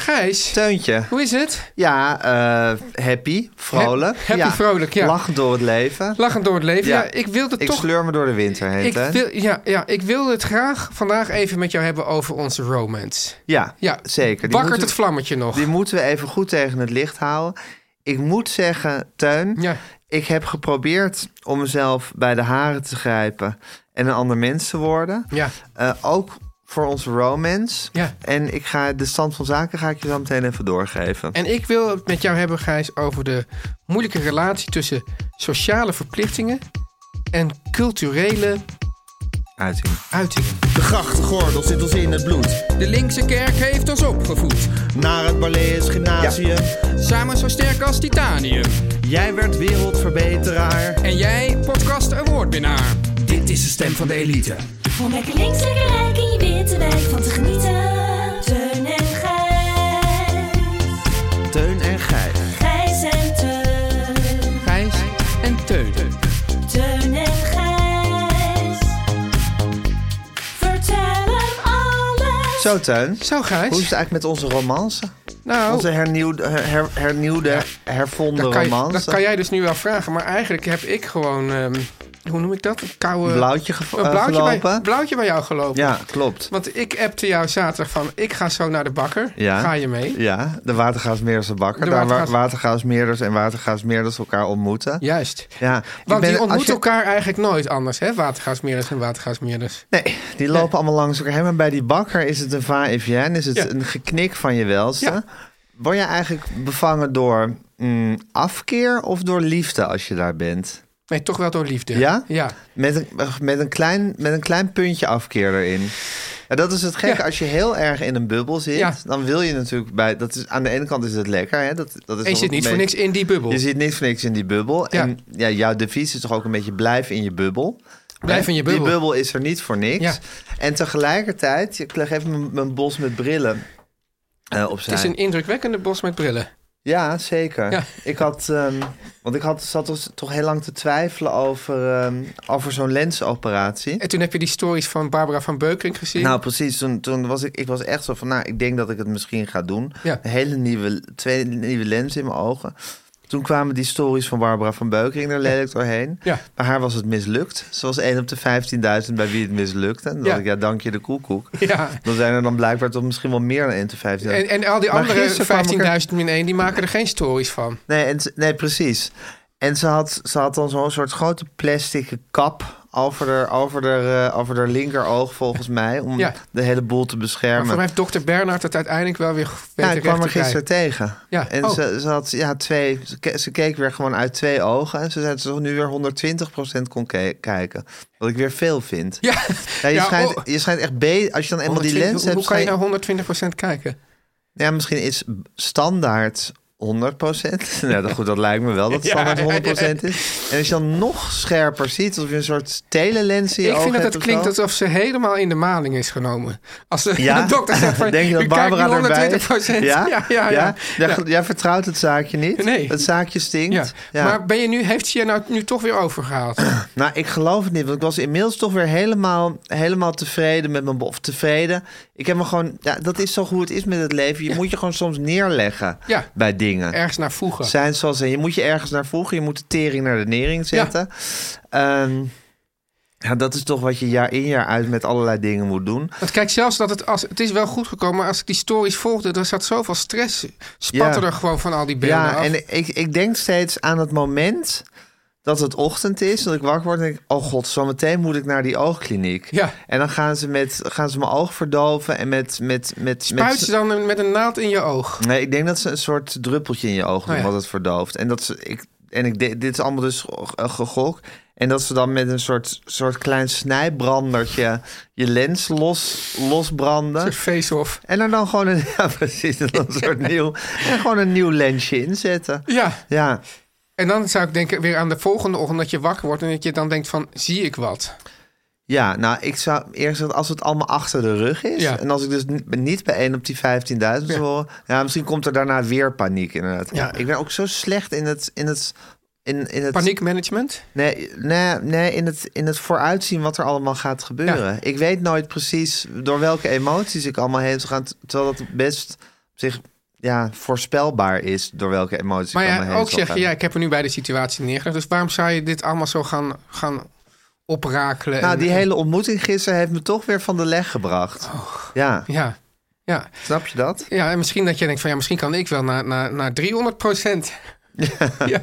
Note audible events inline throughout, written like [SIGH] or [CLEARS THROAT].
Gijs, Teuntje. hoe is het? Ja, eh, happy, vrolijk. Ha- happy, vrolijk, ja. Lachend door het leven. Lachend door het leven. Ja, ik wilde ik toch... sleur me door de winter heen. ik hè? wil, ja, ja, ik wilde het graag vandaag even met jou hebben over onze romance. Ja, Ja, zeker. Die Wakkert het vlammetje nog. die moeten we even goed tegen het licht houden. Ik moet zeggen, Teun, Ja. ik heb geprobeerd om mezelf bij de haren te grijpen en een ander mens te worden. Ja. Eh, ook voor onze romance. Ja. En ik ga de stand van zaken ga ik je zo meteen even doorgeven. En ik wil het met jou hebben, Gijs, over de moeilijke relatie tussen sociale verplichtingen en culturele Uiting. uitingen. De grachtgordel zit ons in het bloed. De linkse kerk heeft ons opgevoed. Naar het Barlees Gymnasium. Samen zo sterk als titanium. Jij werd wereldverbeteraar. En jij, podcast awardwinnaar. Dit is de stem van de elite. Om lekker links, lekker rijk in je witte wijk van te genieten. Teun en Gijs. Teun en Gijs. Gijs en Teun. Gijs en Teun. Teun en Gijs. Vertel hem alles. Zo, Teun. Zo, Gijs. Hoe is het eigenlijk met onze romance? nou, Onze hernieuwde, her- hernieuwde hervonden dat kan, romance. dat kan jij dus nu wel vragen. Maar eigenlijk heb ik gewoon... ehm, hoe noem ik dat? Een koude... Blauwtje een eh, blauwtje bij, gelopen. blauwtje bij jou gelopen. Ja, klopt. Want ik appte jou zaterdag van... Ik ga zo naar de bakker. Ja. Ga je mee? Ja, de watergaasmeerders bakker. De Daar waar watergaas- watergaasmeerders en watergaasmeerders elkaar ontmoeten. Juist. Ja, Want ben- die ontmoeten je- elkaar eigenlijk nooit anders, hè? Watergaasmeerders en watergaasmeerders. Nee, die lopen allemaal langs elkaar heen. Maar bij die bakker is het een va-et-vient. Is het Ja. een geknik van je welste. Ja. Word je eigenlijk bevangen door mm, afkeer of door liefde als je daar bent? Nee, toch wel door liefde. Ja? Ja. Met een, met een, klein, met een klein puntje afkeer erin. Ja, dat is het gekke. Ja. Als je heel erg in een bubbel zit, Ja. dan wil je natuurlijk bij. Dat is, aan de ene kant is het lekker. Hè? Dat, dat is En je zit niet voor niks in die bubbel. Je zit niet voor niks in die bubbel. Ja. En ja, jouw devies is toch ook een beetje blijf in je bubbel. Blijf in je bubbel. Die bubbel is er niet voor niks. En tegelijkertijd, ik leg even mijn, mijn bos met brillen opzij. Het is een indrukwekkende bos met brillen. Ja, zeker. Ja. Ik had, ehm, want ik had, zat dus toch heel lang te twijfelen over, ehm, over zo'n lensoperatie. En toen heb je die stories van Barbara van Beukering gezien. Nou, precies. Toen, toen was ik, ik was echt zo van, nou, ik denk dat ik het misschien ga doen. Ja. Een hele nieuwe, twee nieuwe lenzen in mijn ogen. Toen kwamen die stories van Barbara van Beukering er lelijk doorheen. Ja. Bij haar was het mislukt. Ze was 1 op de 15.000 bij wie het mislukte. En dan Ja. dacht ik, ja, dank je de koekoek. Ja. Dan zijn er dan blijkbaar toch misschien wel meer dan 1 op de 15.000. En, en al die Maar andere gisteren kwam ik er- 15.000 min 1, die maken er geen stories van. Nee, en, nee precies. En ze had, ze had dan zo'n soort grote plastic kap over haar, over haar, eh, over haar linkeroog, volgens mij. Om Ja. de hele boel te Maar beschermen. voor mij heeft dokter Bernhard het uiteindelijk wel weer ja, weten ik kwam er gisteren tegen. Ja, En oh. ze, ze had ja, twee. Ze, ke- ze keek weer gewoon uit twee ogen. En ze zei dat ze nu weer 120% kon ke- kijken. Wat ik weer veel vind. Ja, Ja, je, Ja, schijnt, oh. je schijnt echt beter. Als je dan eenmaal die 120 lens hoe, hebt. hoe kan je nou 120% kijken? Ja, misschien is standaard 100%. [LAUGHS] nou, dat, goed, dat lijkt me wel dat Ja, standaard ja, 100% is. En als je dan nog scherper ziet, alsof je een soort telelens in je Ik vind dat het klinkt zo. alsof ze helemaal in de maling is genomen. Als de, Ja? [LAUGHS] de dokter zegt van, [LAUGHS] Denk je dat Barbara erbij 120%. Ja? ja, ja. ja. Jij, Ja. jij vertrouwt het zaakje niet? Nee. Het zaakje stinkt? Ja. Ja. Maar ben je nu, heeft ze je nou nu toch weer overgehaald? [CLEARS THROAT] Nou, ik geloof het niet. Want ik was inmiddels toch weer helemaal, helemaal tevreden met mijn... Of tevreden. Ik heb me gewoon... Ja, dat is toch hoe het is met het leven. Je moet je gewoon soms neerleggen Ja. bij dingen. Ergens naar voegen. Zijn zoals. Je moet je ergens naar voegen. Je moet de tering naar de nering zetten. Ehm, Ja, dat is toch wat je jaar in jaar uit met allerlei dingen moet doen. Want kijk, zelfs dat het als het is wel goed gekomen, maar als ik die stories volgde, er zat zoveel stress, spatte Ja. er gewoon van al die beelden Ja, af. en ik, ik denk steeds aan het moment dat het ochtend is, dat ik wakker word en denk, oh god, zometeen moet ik naar die oogkliniek. Ja. En dan gaan ze, met, gaan ze mijn oog verdoven en met... met, met, Spuit met ze dan met een naald in je oog. Nee, ik denk dat ze een soort druppeltje in je oog doen, Oh ja. wat het verdooft. En dat ze, ik, en ik, dit is allemaal dus ge- gegok. En dat ze dan met een soort, soort klein snijbrandertje je lens los, losbranden. Een face-off. En er dan gewoon een, [LAUGHS] ja, precies, dan een soort [LAUGHS] nieuw, en gewoon een nieuw lensje inzetten. Ja, Ja, en dan zou ik denken weer aan de volgende ochtend dat je wakker wordt en dat je dan denkt van, zie ik wat? ja, nou, ik zou eerst zeggen, als het allemaal achter de rug is. Ja. En als ik dus ni- niet bij 1 op die 15.000 Ja. Ja, misschien komt er daarna weer paniek inderdaad. Ja. Ik ben ook zo slecht in het... In het in, in het Paniekmanagement? Nee, nee, nee in, het, in het vooruitzien wat er allemaal gaat gebeuren. Ja. Ik weet nooit precies door welke emoties ik allemaal heen zou gaan. Terwijl dat best op zich ja, voorspelbaar is door welke emoties Maar ja, heen ook zal zeg je, gaan. ja, ik heb er nu bij de situatie neergelegd. Dus waarom zou je dit allemaal zo gaan, gaan oprakelen? Nou, en- die hele ontmoeting gisteren heeft me toch weer van de leg gebracht. Ja, Ja, ja. snap je dat? Ja, en misschien dat je denkt van ja, misschien kan ik wel naar, naar, naar 300 procent. Ja.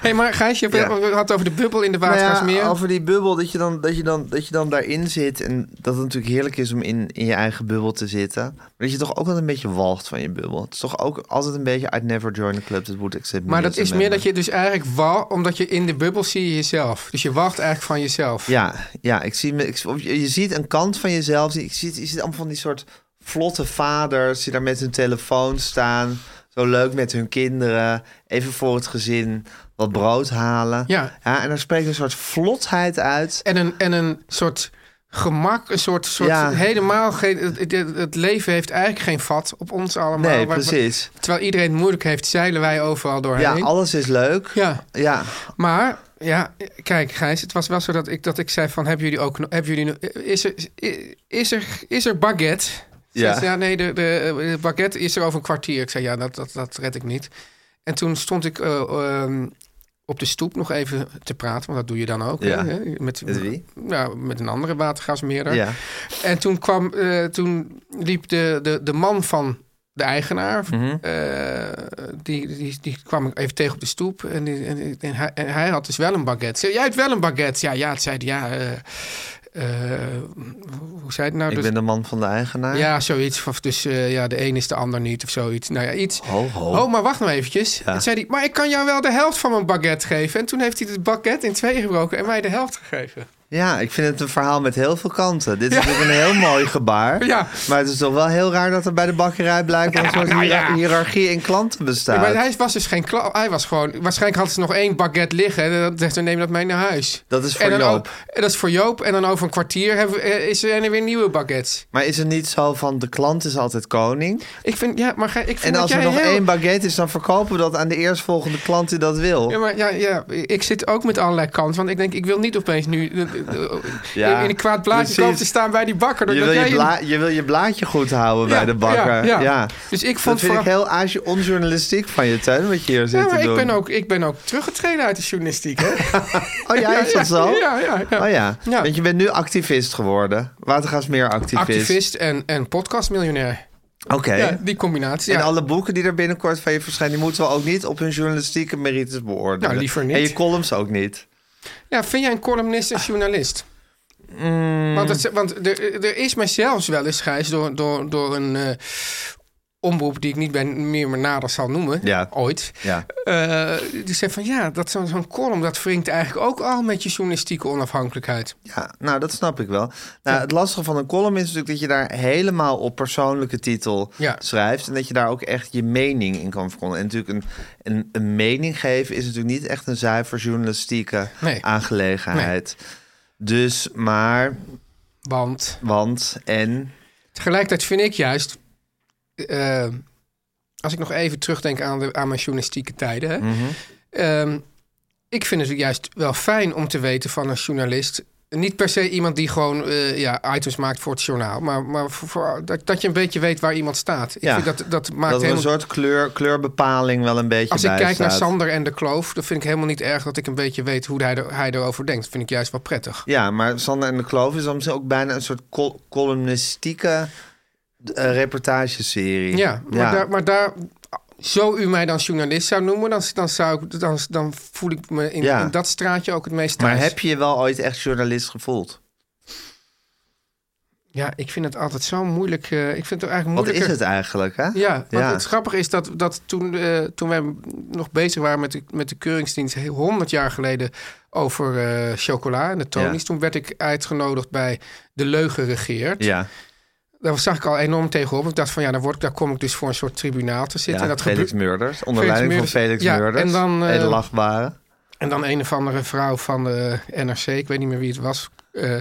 Hey, maar Gijs, je Ja. hadden het over de bubbel in de Nou ja, over die bubbel, dat je, dan, dat, je dan, dat je dan daarin zit. En dat het natuurlijk heerlijk is om in, in je eigen bubbel te zitten. Maar dat je toch ook wel een beetje walgt van je bubbel. Het is toch ook altijd een beetje... I'd never join a club that would accept me maar dat is meer dat je dus eigenlijk wal, omdat je in de bubbel zie je jezelf. Dus je wacht eigenlijk van jezelf. Ja, ja ik zie me, ik, of je, je ziet een kant van jezelf. Ik zie, je ziet allemaal van die soort vlotte vaders die daar met hun telefoon staan. Zo leuk met hun kinderen. Even voor het gezin wat brood halen. Ja. en daar spreekt een soort vlotheid uit. En, een, en een soort gemak, een soort, soort Ja. helemaal geen. Het, leven heeft eigenlijk geen vat op ons allemaal. Nee, precies. Terwijl iedereen het moeilijk heeft, zeilen wij overal doorheen. Ja, alles is leuk. Ja. Ja, Maar ja, kijk Gijs, het was wel zo dat ik, dat ik zei van, hebben jullie ook, nog- hebben jullie, is er, is er, is er baguette? Ja. Ja, nee, de, de, de baguette is er over een kwartier. Ik zei, ja, dat, dat, dat red ik niet. En toen stond ik eh, ehm, op de stoep nog even te praten, want dat doe je dan ook. Ja. Hè? Met, Met wie? Ja, met een andere watergasmeerder. ja. En toen, kwam, eh, toen liep de, de, de man van de eigenaar, Mhm. eh, die, die, die kwam ik even tegen op de stoep. En, die, en, en hij, en hij had dus wel een baguette. Zei, jij hebt wel een baguette? Ja, ja, het zei ja. Eh, hoe zei het nou? Ik Dus- ben de man van de eigenaar. ja, zoiets. Of dus eh, ja, de een is de ander niet of zoiets. Nou ja, iets. Ho, ho. Oh, maar wacht nou eventjes. Ja. Toen zei hij, maar ik kan jou wel de helft van mijn baguette geven. En toen heeft hij het baguette in twee gebroken en mij de helft gegeven. Ja, ik vind het een verhaal met heel veel kanten. Dit is natuurlijk een heel [LAUGHS] mooi gebaar. Ja. Maar het is toch wel heel raar dat er bij de bakkerij blijkbaar een soort nou ja. hiërar- hiërarchie in klanten Ja, bestaat. maar hij was dus geen klant. Hij was gewoon. Waarschijnlijk hadden ze nog één baguette liggen. En dan zegt ze: neem dat mee naar huis. Dat is voor en Joop. ook- en dat is voor Joop. En dan over een kwartier hebben eh, is er weer nieuwe baguettes. Maar is het niet zo van de klant is altijd koning? Ik vind, ja, maar ik vind En als er nog heel- één baguette is, dan verkopen we dat aan de eerstvolgende klant die dat wil. Ja, maar ja, ja, ik zit ook met allerlei kanten. Want ik denk, ik wil niet opeens nu Ja, in een kwaad blaadje precies. te staan bij die bakker. Je Dat wil je, bla- je wil je blaadje goed houden Ja, bij de bakker. ja, ja. Dus ik dat vond vind ik heel age- onjournalistiek van je, Teun, wat je hier zit Ja, te ik ben, ook, ik ben ook teruggetreden uit de journalistiek. Hè? [LAUGHS] Oh ja, is dat zo? Ja, ja. Oh ja. Want je bent nu activist geworden. Watergasmeer activist. Activist en, en podcastmiljonair. Oké. Ja, die combinatie. En alle boeken die er binnenkort van je verschijnen... die moeten we ook niet op hun journalistieke merites beoordelen. Nou, liever niet. En je columns ook niet. Ja, vind jij een columnist een journalist? Mm. Want, het, want er, er is mij zelfs wel eens, Gijs, door, door, door een eh, omroep die ik niet bij meer maar nader zal noemen, Ja. ooit. Ja. eh, die zei van ja, dat zo'n zo'n column, dat wringt eigenlijk ook al met je journalistieke onafhankelijkheid. ja, nou, dat snap ik wel. Nou, Het lastige van een column is natuurlijk dat je daar helemaal op persoonlijke titel schrijft. En dat je daar ook echt je mening in kan verkondigen. En natuurlijk een, een, een mening geven is natuurlijk niet echt een zuiver journalistieke Nee. aangelegenheid. Dus, maar, Want want, en... tegelijkertijd vind ik juist, eh, als ik nog even terugdenk aan, de, aan mijn journalistieke tijden, hè, Mhm. Ehm, ik vind het juist wel fijn om te weten van een journalist niet per se iemand die gewoon eh, ja, items maakt voor het journaal. Maar, maar voor, voor- dat, dat je een beetje weet waar iemand staat. Ik Ja. vind dat, dat maakt Dat er een helemaal... soort kleur, kleurbepaling wel een beetje Als ik kijk naar. Sander en de Kloof, dan vind ik helemaal niet erg dat ik een beetje weet hoe hij, er, hij erover denkt. Dat vind ik juist wel prettig. Ja, maar Sander en de Kloof is dan ook bijna een soort col- columnistieke eh, reportageserie. Ja, maar, Daar, maar daar, zo u mij dan journalist zou noemen, dan, dan, zou ik, dan, dan voel ik me in, Ja. in dat straatje ook het meest Maar heb je je wel ooit echt journalist gevoeld? Ja, ik vind het altijd zo moeilijk. eh, ik vind het eigenlijk Wat moeilijker. is het eigenlijk, hè? Ja, Ja. het grappige is dat, dat toen, eh, toen wij nog bezig waren met de, met de keuringsdienst... heel- 100 jaar geleden over chocola en de. Ja. toen werd ik uitgenodigd bij De Leugen Regeert. Ja, Daar zag ik al enorm tegenop. Ik dacht van ja, dan word ik, daar kom ik dus voor een soort tribunaal te zitten. ja en dat Felix Murders. Onder leiding van Felix Ja, Murders. en dan, eh. En dan een of andere vrouw van de NRC, ik weet niet meer wie het was. Eh,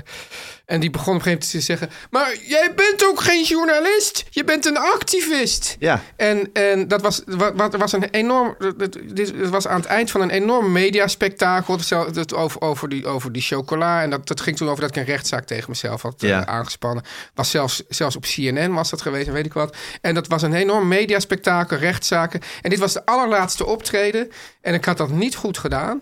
en die begon op een gegeven moment te zeggen... Maar jij bent ook geen journalist, je bent een activist. Ja. En, en dat was, wat, was een enorm... het- Dit was aan het eind van een enorm mediaspectakel. Dat Over, over, die, over die chocola. En dat, dat ging toen over dat ik een rechtszaak tegen mezelf had eh, aangespannen. Was zelfs, zelfs op CNN was dat geweest en weet ik wat. En dat was een enorm mediaspectakel, rechtszaken. En dit was de allerlaatste optreden. En ik had dat niet goed gedaan.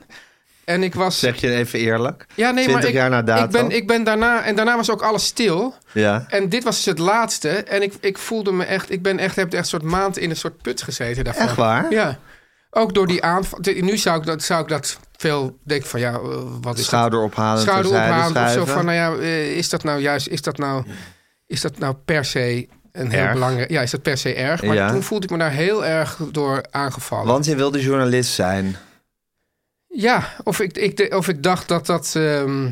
En ik was... Zeg je even eerlijk? Ja, nee, 20 maar ik, jaar na dato? ik, ben, ik ben daarna... En daarna was ook alles stil. Ja. En dit was dus het laatste. En ik, ik voelde me echt... Ik ben echt, heb echt een soort maand in een soort put gezeten daarvan. Echt waar? Ja. Ook door die aanval. Nu zou ik dat, zou ik dat veel denken van... Ja, eh, wat is Schouder ophalen. Schouder ophalen. Of zo van, nou ja, eh, is dat nou juist... Is dat nou, is dat nou per se een heel belangrijk... Ja, is dat per se erg? Maar Ja. toen voelde ik me daar heel erg door aangevallen. Want je wilde journalist zijn. Ja, of ik, ik, of ik dacht dat dat. ehm,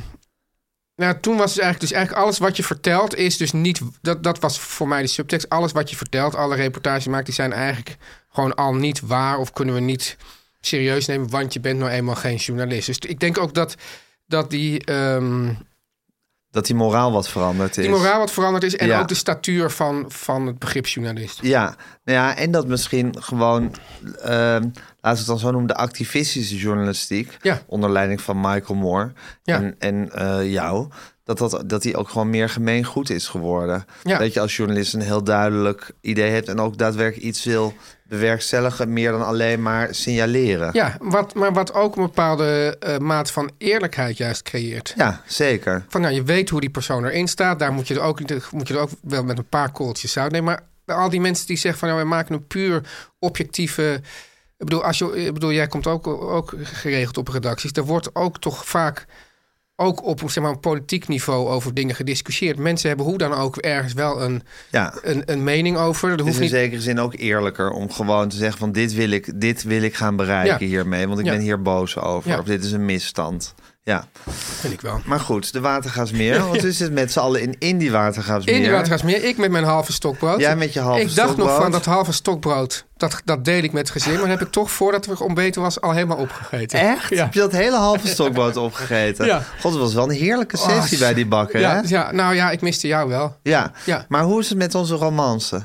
nou, toen was het eigenlijk dus eigenlijk alles wat je vertelt is dus niet. Dat, dat was voor mij de subtekst. Alles wat je vertelt, alle reportages maakt, die zijn eigenlijk gewoon al niet waar of kunnen we niet serieus nemen, want je bent nou eenmaal geen journalist. Dus ik denk ook dat, dat die, ehm, Dat die moraal wat veranderd is. die moraal wat veranderd is en Ja. ook de statuur van, van het begrip journalist. Ja, nou ja, en dat misschien gewoon, ehm laten we het dan zo noemen, de activistische journalistiek. Ja. Onder leiding van Michael Moore Ja. en, en eh, jou. Dat, dat, dat die ook gewoon meer gemeengoed is geworden. Ja. Dat je als journalist een heel duidelijk idee hebt en ook daadwerkelijk iets wil bewerkstelligen, meer dan alleen maar signaleren. Ja, wat, maar wat ook een bepaalde eh, maat van eerlijkheid juist creëert. Ja, zeker. Van nou, je weet hoe die persoon erin staat. Daar moet je er ook, moet je er ook wel met een paar kooltjes zout nemen. Maar al die mensen die zeggen van nou, wij maken een puur objectieve. Ik bedoel, als je, ik bedoel jij komt ook, ook geregeld op redacties. Er wordt ook toch vaak ook op zeg maar, een politiek niveau over dingen gediscussieerd. Mensen hebben hoe dan ook ergens wel een, Ja. een, een mening over. Dat Het is hoeft in niet. zekere zin ook eerlijker om gewoon te zeggen van dit wil ik, dit wil ik gaan bereiken Ja. hiermee. Want ik Ja. ben hier boos over. Of dit is een misstand. Ja. Vind ik wel. Maar goed, de Watergaasmeer. Want we zitten met z'n allen in, in die Watergaasmeer. In die watergasmeer, ik met mijn halve stokbrood. Jij met je halve Ik dacht nog stokbrood. van dat halve stokbrood, dat, dat deel ik met het gezin. Maar dat heb ik toch voordat we ontbeten was al helemaal opgegeten. Echt? Ja. Heb je dat hele halve stokbrood opgegeten? Ja. God, het was wel een heerlijke sessie Oh, bij die bakker, ja, hè? ja, nou ja, ik miste jou wel. Ja. Ja. Maar hoe is het met onze romance?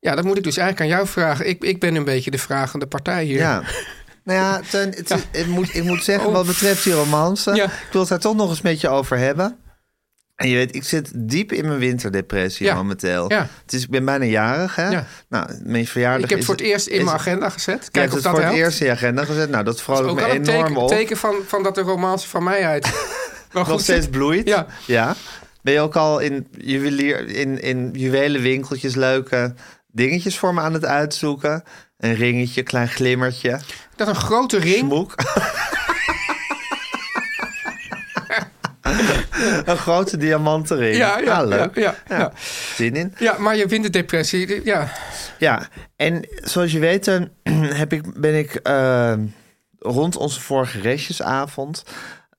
Ja, dat moet ik dus eigenlijk aan jou vragen. Ik, ik ben een beetje de vragende partij hier. Ja. [LAUGHS] Nou ja, het, het moet, ik moet zeggen, Oh. wat betreft die romance... Ja. ik wil het daar toch nog eens met je over hebben. En je weet, ik zit diep in mijn winterdepressie Ja. momenteel. Ja. Het is, ik ben bijna jarig, hè? Ja. Nou, mijn verjaardag Ik heb is- voor het eerst in mijn agenda gezet. Kijk of het dat voor het eerst in je agenda gezet. Nou, dat vrolijk me enorm teken, op. teken van, van dat de romance van mij uit [LAUGHS] wel Nog goed steeds zit. bloeit. Ja. ja. Ben je ook al in, juwelier, in, in juwelenwinkeltjes leuke dingetjes voor me aan het uitzoeken? Een ringetje, klein glimmertje, Dat een grote ring. smoek. een grote diamanten ring. Ja, ja, Ah, leuk. ja, ja, ja. Zin in. Ja, maar je winterdepressie, ja. Ja, en zoals je weet eh, [CLEARS THROAT] heb ik, ben ik eh, rond onze vorige restjesavond,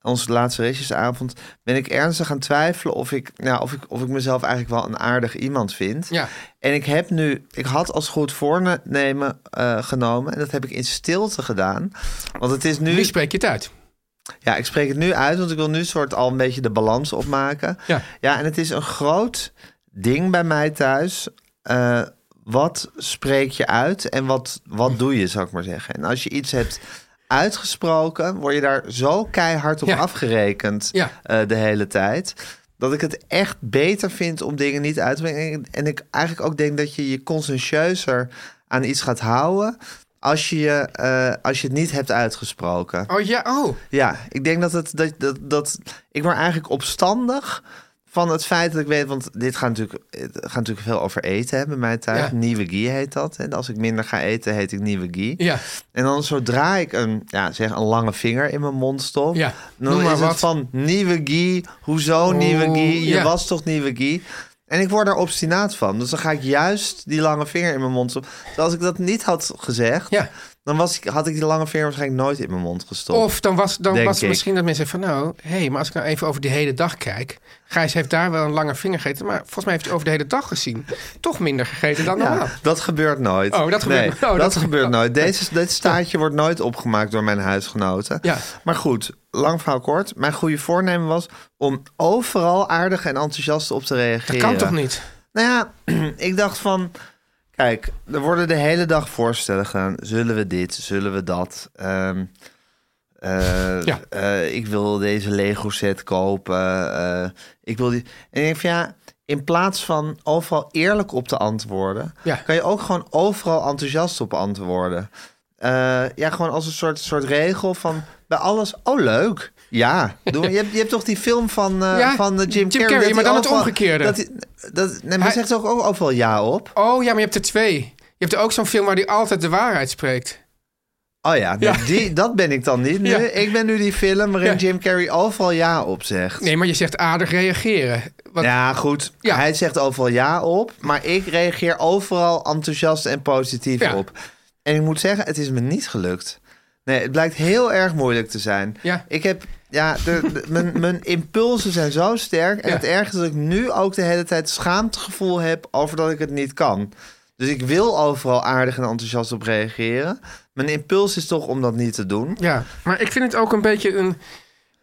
onze laatste restjesavond, ben ik ernstig gaan twijfelen of ik, nou, of ik, of ik mezelf eigenlijk wel een aardig iemand vind. Ja. En ik heb nu, ik had als goed voornemen eh, genomen en dat heb ik in stilte gedaan. Want het is nu, Nu spreek je het uit. ja, ik spreek het nu uit, want ik wil nu soort al een beetje de balans opmaken. Ja. Ja, en het is een groot ding bij mij thuis. Eh, wat spreek je uit en wat, wat doe je, zou ik maar zeggen. En als je iets hebt uitgesproken, word je daar zo keihard op Ja. afgerekend Ja. eh, de hele tijd. Dat ik het echt beter vind om dingen niet uit te brengen. En- ik eigenlijk ook denk dat je je conscientieuzer aan iets gaat houden. Als je, je, eh, als je het niet hebt uitgesproken. Oh ja, oh. Ja, ik denk dat het dat, dat, dat ik word eigenlijk opstandig van het feit dat ik weet, want dit gaat natuurlijk, het gaat natuurlijk veel over eten hè, bij mij thuis. Ja. Nieuwe ghee heet dat. En als ik minder ga eten, heet ik nieuwe ghee. Ja. En dan zodra ik een, ja, zeg een lange vinger in mijn mond stop, Ja, dan noem maar is het wat. van nieuwe ghee. Hoezo nieuwe Oh, ghee? Je ja. was toch nieuwe ghee? En ik word daar obstinaat van. Dus dan ga ik juist die lange vinger in mijn mond stoppen. Dus als ik dat niet had gezegd, Ja. Dan was ik, had ik die lange vinger waarschijnlijk nooit in mijn mond gestopt. Of dan was, dan was het misschien dat mensen van nou, hé, hey, maar als ik nou even over die hele dag kijk. Gijs heeft daar wel een lange vinger gegeten, maar volgens mij heeft hij over de hele dag gezien. Toch minder gegeten dan normaal. Ja, dat gebeurt nooit. Oh, dat gebeurt- nee, [LAUGHS] oh, dat, dat- gebeurt nooit. [LAUGHS] Deze, dit staartje wordt nooit opgemaakt door mijn huisgenoten. Ja. Maar goed, lang verhaal kort. Mijn goede voornemen was om overal aardig en enthousiast op te Dat reageren. kan toch niet? Nou ja, [CLEARS THROAT] ik dacht van... Kijk, er worden de hele dag voorstellen gedaan. Zullen we dit? Zullen we dat? Ehm, eh, Ja. eh, ik wil deze Lego set kopen. eh, ik wil die... En ik van ja, in plaats van overal eerlijk op te antwoorden... Ja. kan je ook gewoon overal enthousiast op antwoorden. Ja, gewoon als een soort, soort regel van bij alles... Oh, leuk. Ja, doe, je, hebt, je hebt toch die film van, Ja, van eh, Jim, Jim Carrey... Maar dan het omgekeerde. Dat, hij- dat, nee, maar Hij- zegt toch ook overal ja op? Oh ja, maar je hebt er twee. Je hebt er ook zo'n film waar hij altijd de waarheid spreekt. Oh ja, Ja. Die, dat ben ik dan niet nu. Ja. Ik ben nu die film waarin Ja. Jim Carrey overal ja op zegt. Nee, maar je zegt aardig reageren. Wat, Ja, goed. Hij zegt overal ja op, maar ik reageer overal enthousiast en positief op. En ik moet zeggen, het is me niet gelukt. Nee, het blijkt heel erg moeilijk te zijn. Ja. Ik heb, ja, de, de- mijn, mijn impulsen zijn zo sterk. En Ja. het ergste is dat ik nu ook de hele tijd schaamtegevoel heb over dat ik het niet kan. Dus ik wil overal aardig en enthousiast op reageren. Mijn impuls is toch om dat niet te doen. Ja, maar ik vind het ook een beetje een,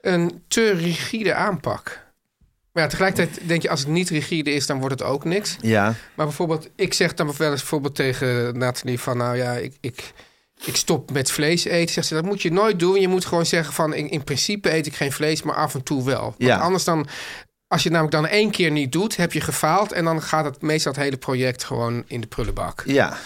een te rigide aanpak. Maar ja, tegelijkertijd denk je, als het niet rigide is, dan wordt het ook niks. Ja, Maar bijvoorbeeld, ik zeg dan wel eens bijvoorbeeld tegen Nathalie van... nou ja, ik, ik, ik stop met vlees eten. Zegt ze, dat moet je nooit doen. Je moet gewoon zeggen van, in, in principe eet ik geen vlees, maar af en toe wel. Want Ja. anders dan... Als je het namelijk dan één keer niet doet, heb je gefaald... en dan gaat het meestal het hele project gewoon in de prullenbak. ja.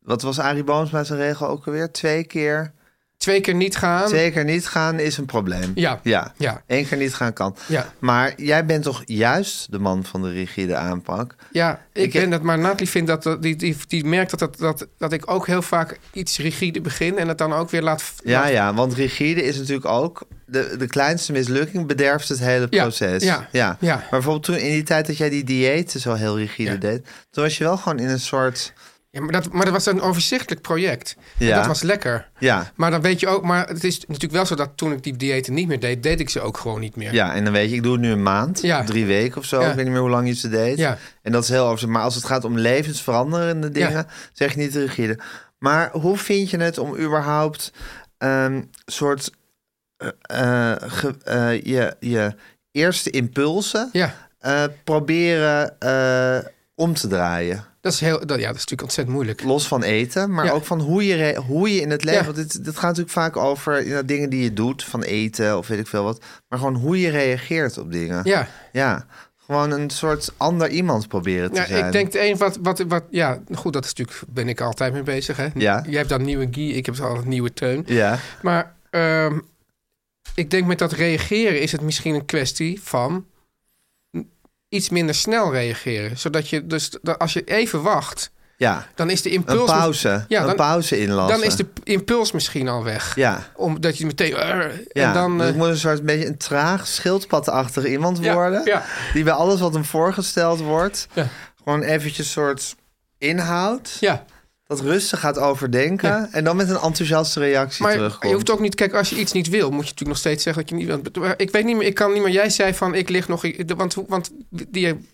Wat was Arie Boomsma zijn regel ook alweer? Twee keer, Twee keer niet gaan. twee keer niet gaan is een probleem. Ja. Ja. Ja. Eén keer niet gaan kan. Ja. Maar jij bent toch juist de man van de rigide aanpak? Ja, ik, Ik- ben dat, maar Nathalie vindt dat, die, die, die merkt dat, dat, dat, dat ik ook heel vaak iets rigide begin en het dan ook weer laat. Ja, laat- ja, want rigide is natuurlijk ook... De, de kleinste mislukking bederft het hele Ja, proces. ja, ja. Maar bijvoorbeeld toen in die tijd dat jij die diëten zo heel rigide Ja. deed... toen was je wel gewoon in een soort... Ja, maar, dat, maar dat was een overzichtelijk project. En Ja. dat was lekker. Ja, Maar dan weet je ook, maar het is natuurlijk wel zo dat toen ik die diëten niet meer deed, deed ik ze ook gewoon niet meer. ja, en dan weet je, ik doe het nu een maand, Ja. drie weken of zo. Ja. Ik weet niet meer hoe lang je ze deed. Ja. En dat is heel over. Maar als het gaat om levensveranderende dingen, zeg je niet rigide. Maar hoe vind je het om überhaupt een soort eh, eh, ge- eh, je, je eerste impulsen Ja, proberen om te draaien? Dat is, heel, dat, ja, dat is natuurlijk ontzettend moeilijk. Los van eten, maar Ja. ook van hoe je, hoe je in het leven. Ja. Want dit, dit gaat natuurlijk vaak over dingen die je doet, van eten of weet ik veel wat. Maar gewoon hoe je reageert op dingen. Ja, Ja, gewoon een soort ander iemand proberen te ja zijn. ik denk het een wat, wat, wat, ja, goed, dat is natuurlijk, ben ik altijd mee bezig. Hè? Ja. Jij hebt dan nieuwe Guy, ik heb al een nieuwe Teun. Ja, Maar ehm, ik denk met dat reageren is het misschien een kwestie van iets minder snel reageren. Zodat je dus, als je even wacht, ja. dan is de Een impuls... pauze. Ja, een dan- pauze inlassen. Dan is de impuls misschien al weg. Ja. Omdat je meteen... "Arr", Ja, en dan... dus eh, het moet een soort beetje een traag, schildpadachtig iemand Ja, worden. ja. Die bij alles wat hem voorgesteld wordt, gewoon eventjes soort inhoud, ja, dat rustig gaat overdenken Ja. en dan met een enthousiaste reactie maar terugkomt. je hoeft ook niet... Kijk, als je iets niet wil, moet je natuurlijk nog steeds zeggen dat je niet wil. Maar Ik weet niet meer, ik kan niet meer... Jij zei van, ik lig nog... Want, want die,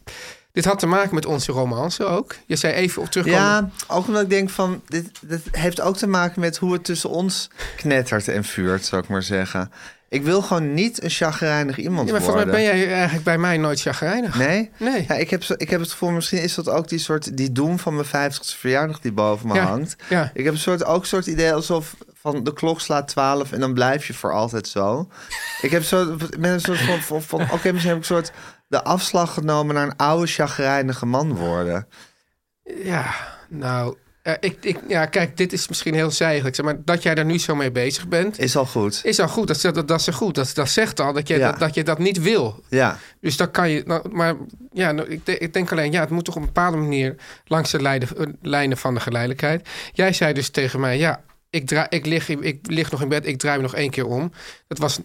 dit had te maken met onze romance ook. Je zei even op terugkomen... Ja, ook omdat ik denk van, dit, dit heeft ook te maken met hoe het tussen ons knettert en vuurt, zou ik maar zeggen. Ik wil gewoon niet een chagrijnig iemand Ja, maar volgens worden. mij ben jij eigenlijk bij mij nooit chagrijnig. Nee? Nee. Ja, ik, heb, ik heb het gevoel, misschien is dat ook die soort, die doem van mijn 50ste verjaardag die boven me Ja, hangt. ja. Ik heb een soort, ook een soort idee alsof van de klok slaat 12 en dan blijf je voor altijd zo. Ik heb zo met een soort van, van, van oké, misschien heb ik een soort de afslag genomen naar een oude chagrijnige man worden. Ja, nou, eh, ik, ik, ja, kijk, dit is misschien heel zijgelijk. Zeg maar dat jij daar nu zo mee bezig bent, Is al goed. is al goed. Dat, dat, dat is goed. Dat, dat zegt al dat je, Ja. dat, dat je dat niet wil. Ja, Dus dan kan je. Nou, maar ja, nou, ik, ik denk alleen, ja, het moet toch op een bepaalde manier langs de eh, lijnen van de geleidelijkheid. Jij zei dus tegen mij, ja, ik, draai, ik, lig, ik lig nog in bed, ik draai me nog één keer om. Dat was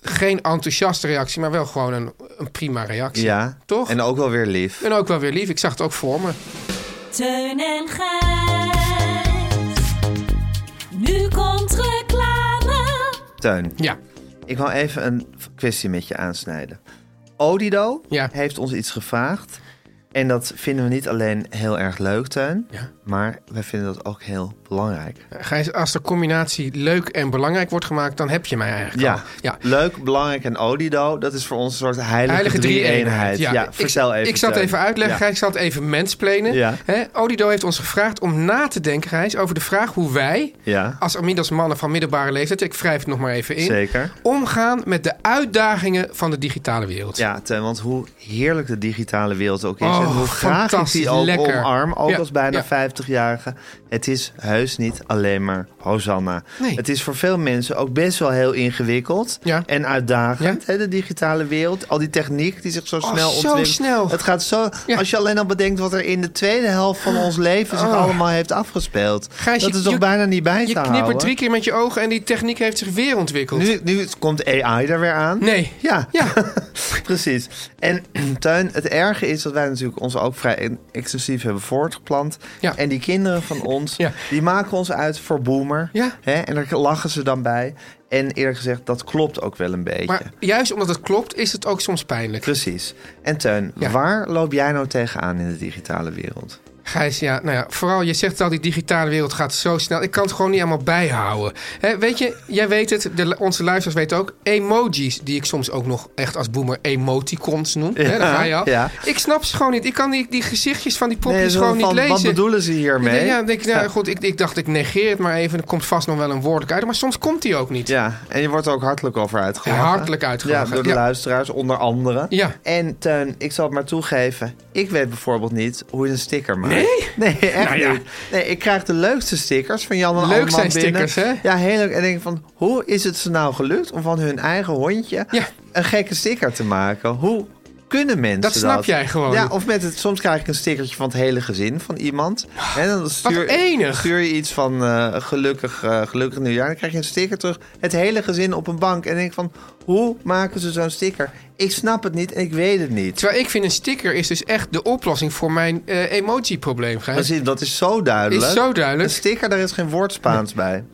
geen enthousiaste reactie, maar wel gewoon een, een prima reactie. ja. Toch? En ook wel weer lief. En ook wel weer lief. Ik zag het ook voor me. Teun en Gijs. Nu komt reclame. Teun, Ja. ik wil even een kwestie met je aansnijden. Odido Ja. heeft ons iets gevraagd. En dat vinden we niet alleen heel erg leuk, Teun. Ja. Maar wij vinden dat ook heel belangrijk. Gijs, als de combinatie leuk en belangrijk wordt gemaakt, dan heb je mij eigenlijk al. Ja, Ja. leuk, belangrijk en Odido, dat is voor ons een soort heilige, Heilige drie-eenheid. drie-eenheid. Ja, vertel ik, even. Ik zal het even uitleggen. Ja. Gijs, ik zal het even mensplenen. Ja. Odido heeft ons gevraagd om na te denken, Gijs, over de vraag hoe wij, Ja. als inmiddels mannen van middelbare leeftijd, ik wrijf het nog maar even in, Zeker. omgaan met de uitdagingen van de digitale wereld. Ja, Teun, want hoe heerlijk de digitale wereld ook is. Oh, en hoe graag ik die ook lekker. omarm, ook Ja, als bijna ja. 50-jarige. Het is heus niet alleen maar Hosanna. Nee. Het is voor veel mensen ook best wel heel ingewikkeld Ja. en uitdagend. Hè, de digitale wereld, al die techniek die zich zo Oh, snel zo ontwikkelt. snel. Het gaat zo, als je alleen al bedenkt wat er in de tweede helft van ons leven zich Oh. allemaal heeft afgespeeld. Gijs, dat je- is toch je- bijna niet bij te Je houden. knippert drie keer met je ogen en die techniek heeft zich weer ontwikkeld. Nu, nu komt AI er weer aan. Nee. Ja, Ja. [LAUGHS] precies. En [CLEARS THROAT] Tuin, het erge is dat wij natuurlijk ons ook vrij exclusief hebben voortgeplant. Ja. En die kinderen van ons, Ja. die maken ons uit voor boomer. Ja. Hè? En daar lachen ze dan bij. En eerlijk gezegd, dat klopt ook wel een beetje. Maar juist omdat het klopt, is het ook soms pijnlijk. Precies. En Teun, waar loop jij nou tegenaan in de digitale wereld? Gijs, ja, nou ja, vooral je zegt al, die digitale wereld gaat zo snel. Ik kan het gewoon niet allemaal bijhouden. Weet je, jij weet het, de, onze luisteraars weten ook. Emojis, die ik soms ook nog echt als boomer emoticons noem. daar ga je al. ja. Ik snap ze gewoon niet. Ik kan die, die gezichtjes van die popjes gewoon niet lezen. Wat bedoelen ze hiermee? Ja, denk nou, goed, ik, ik dacht, ik negeer het maar even. Er komt vast nog wel een woordelijk uit. Maar soms komt die ook niet. Ja, en je wordt er ook hartelijk over uitgelachen. Ja, hartelijk uitgelachen. Ja, door de Ja. luisteraars, onder andere. Ja. En Teun, ik zal het maar toegeven. Ik weet bijvoorbeeld niet hoe je een sticker maakt. Nee? Nee, echt Nou ja. niet. Nee, ik krijg de leukste stickers van Jan en Leuk zijn binnen. stickers, hè? Ja, heel leuk. En ik denk van, hoe is het ze nou gelukt om van hun eigen hondje Ja. een gekke sticker te maken? Hoe kunnen mensen Dat dat? snap jij gewoon Ja, of met het, soms krijg ik een stickertje van het hele gezin van iemand. En dan stuur, enig. stuur je iets van eh, gelukkig, eh, gelukkig nieuwjaar. Dan krijg je een sticker terug. Het hele gezin op een bank. En dan denk ik van, hoe maken ze zo'n sticker? Ik snap het niet en ik weet het niet. Terwijl ik vind een sticker is dus echt de oplossing voor mijn Gijs. Precies, dat is zo duidelijk. Is zo duidelijk. Een sticker, daar is geen woord Spaans bij.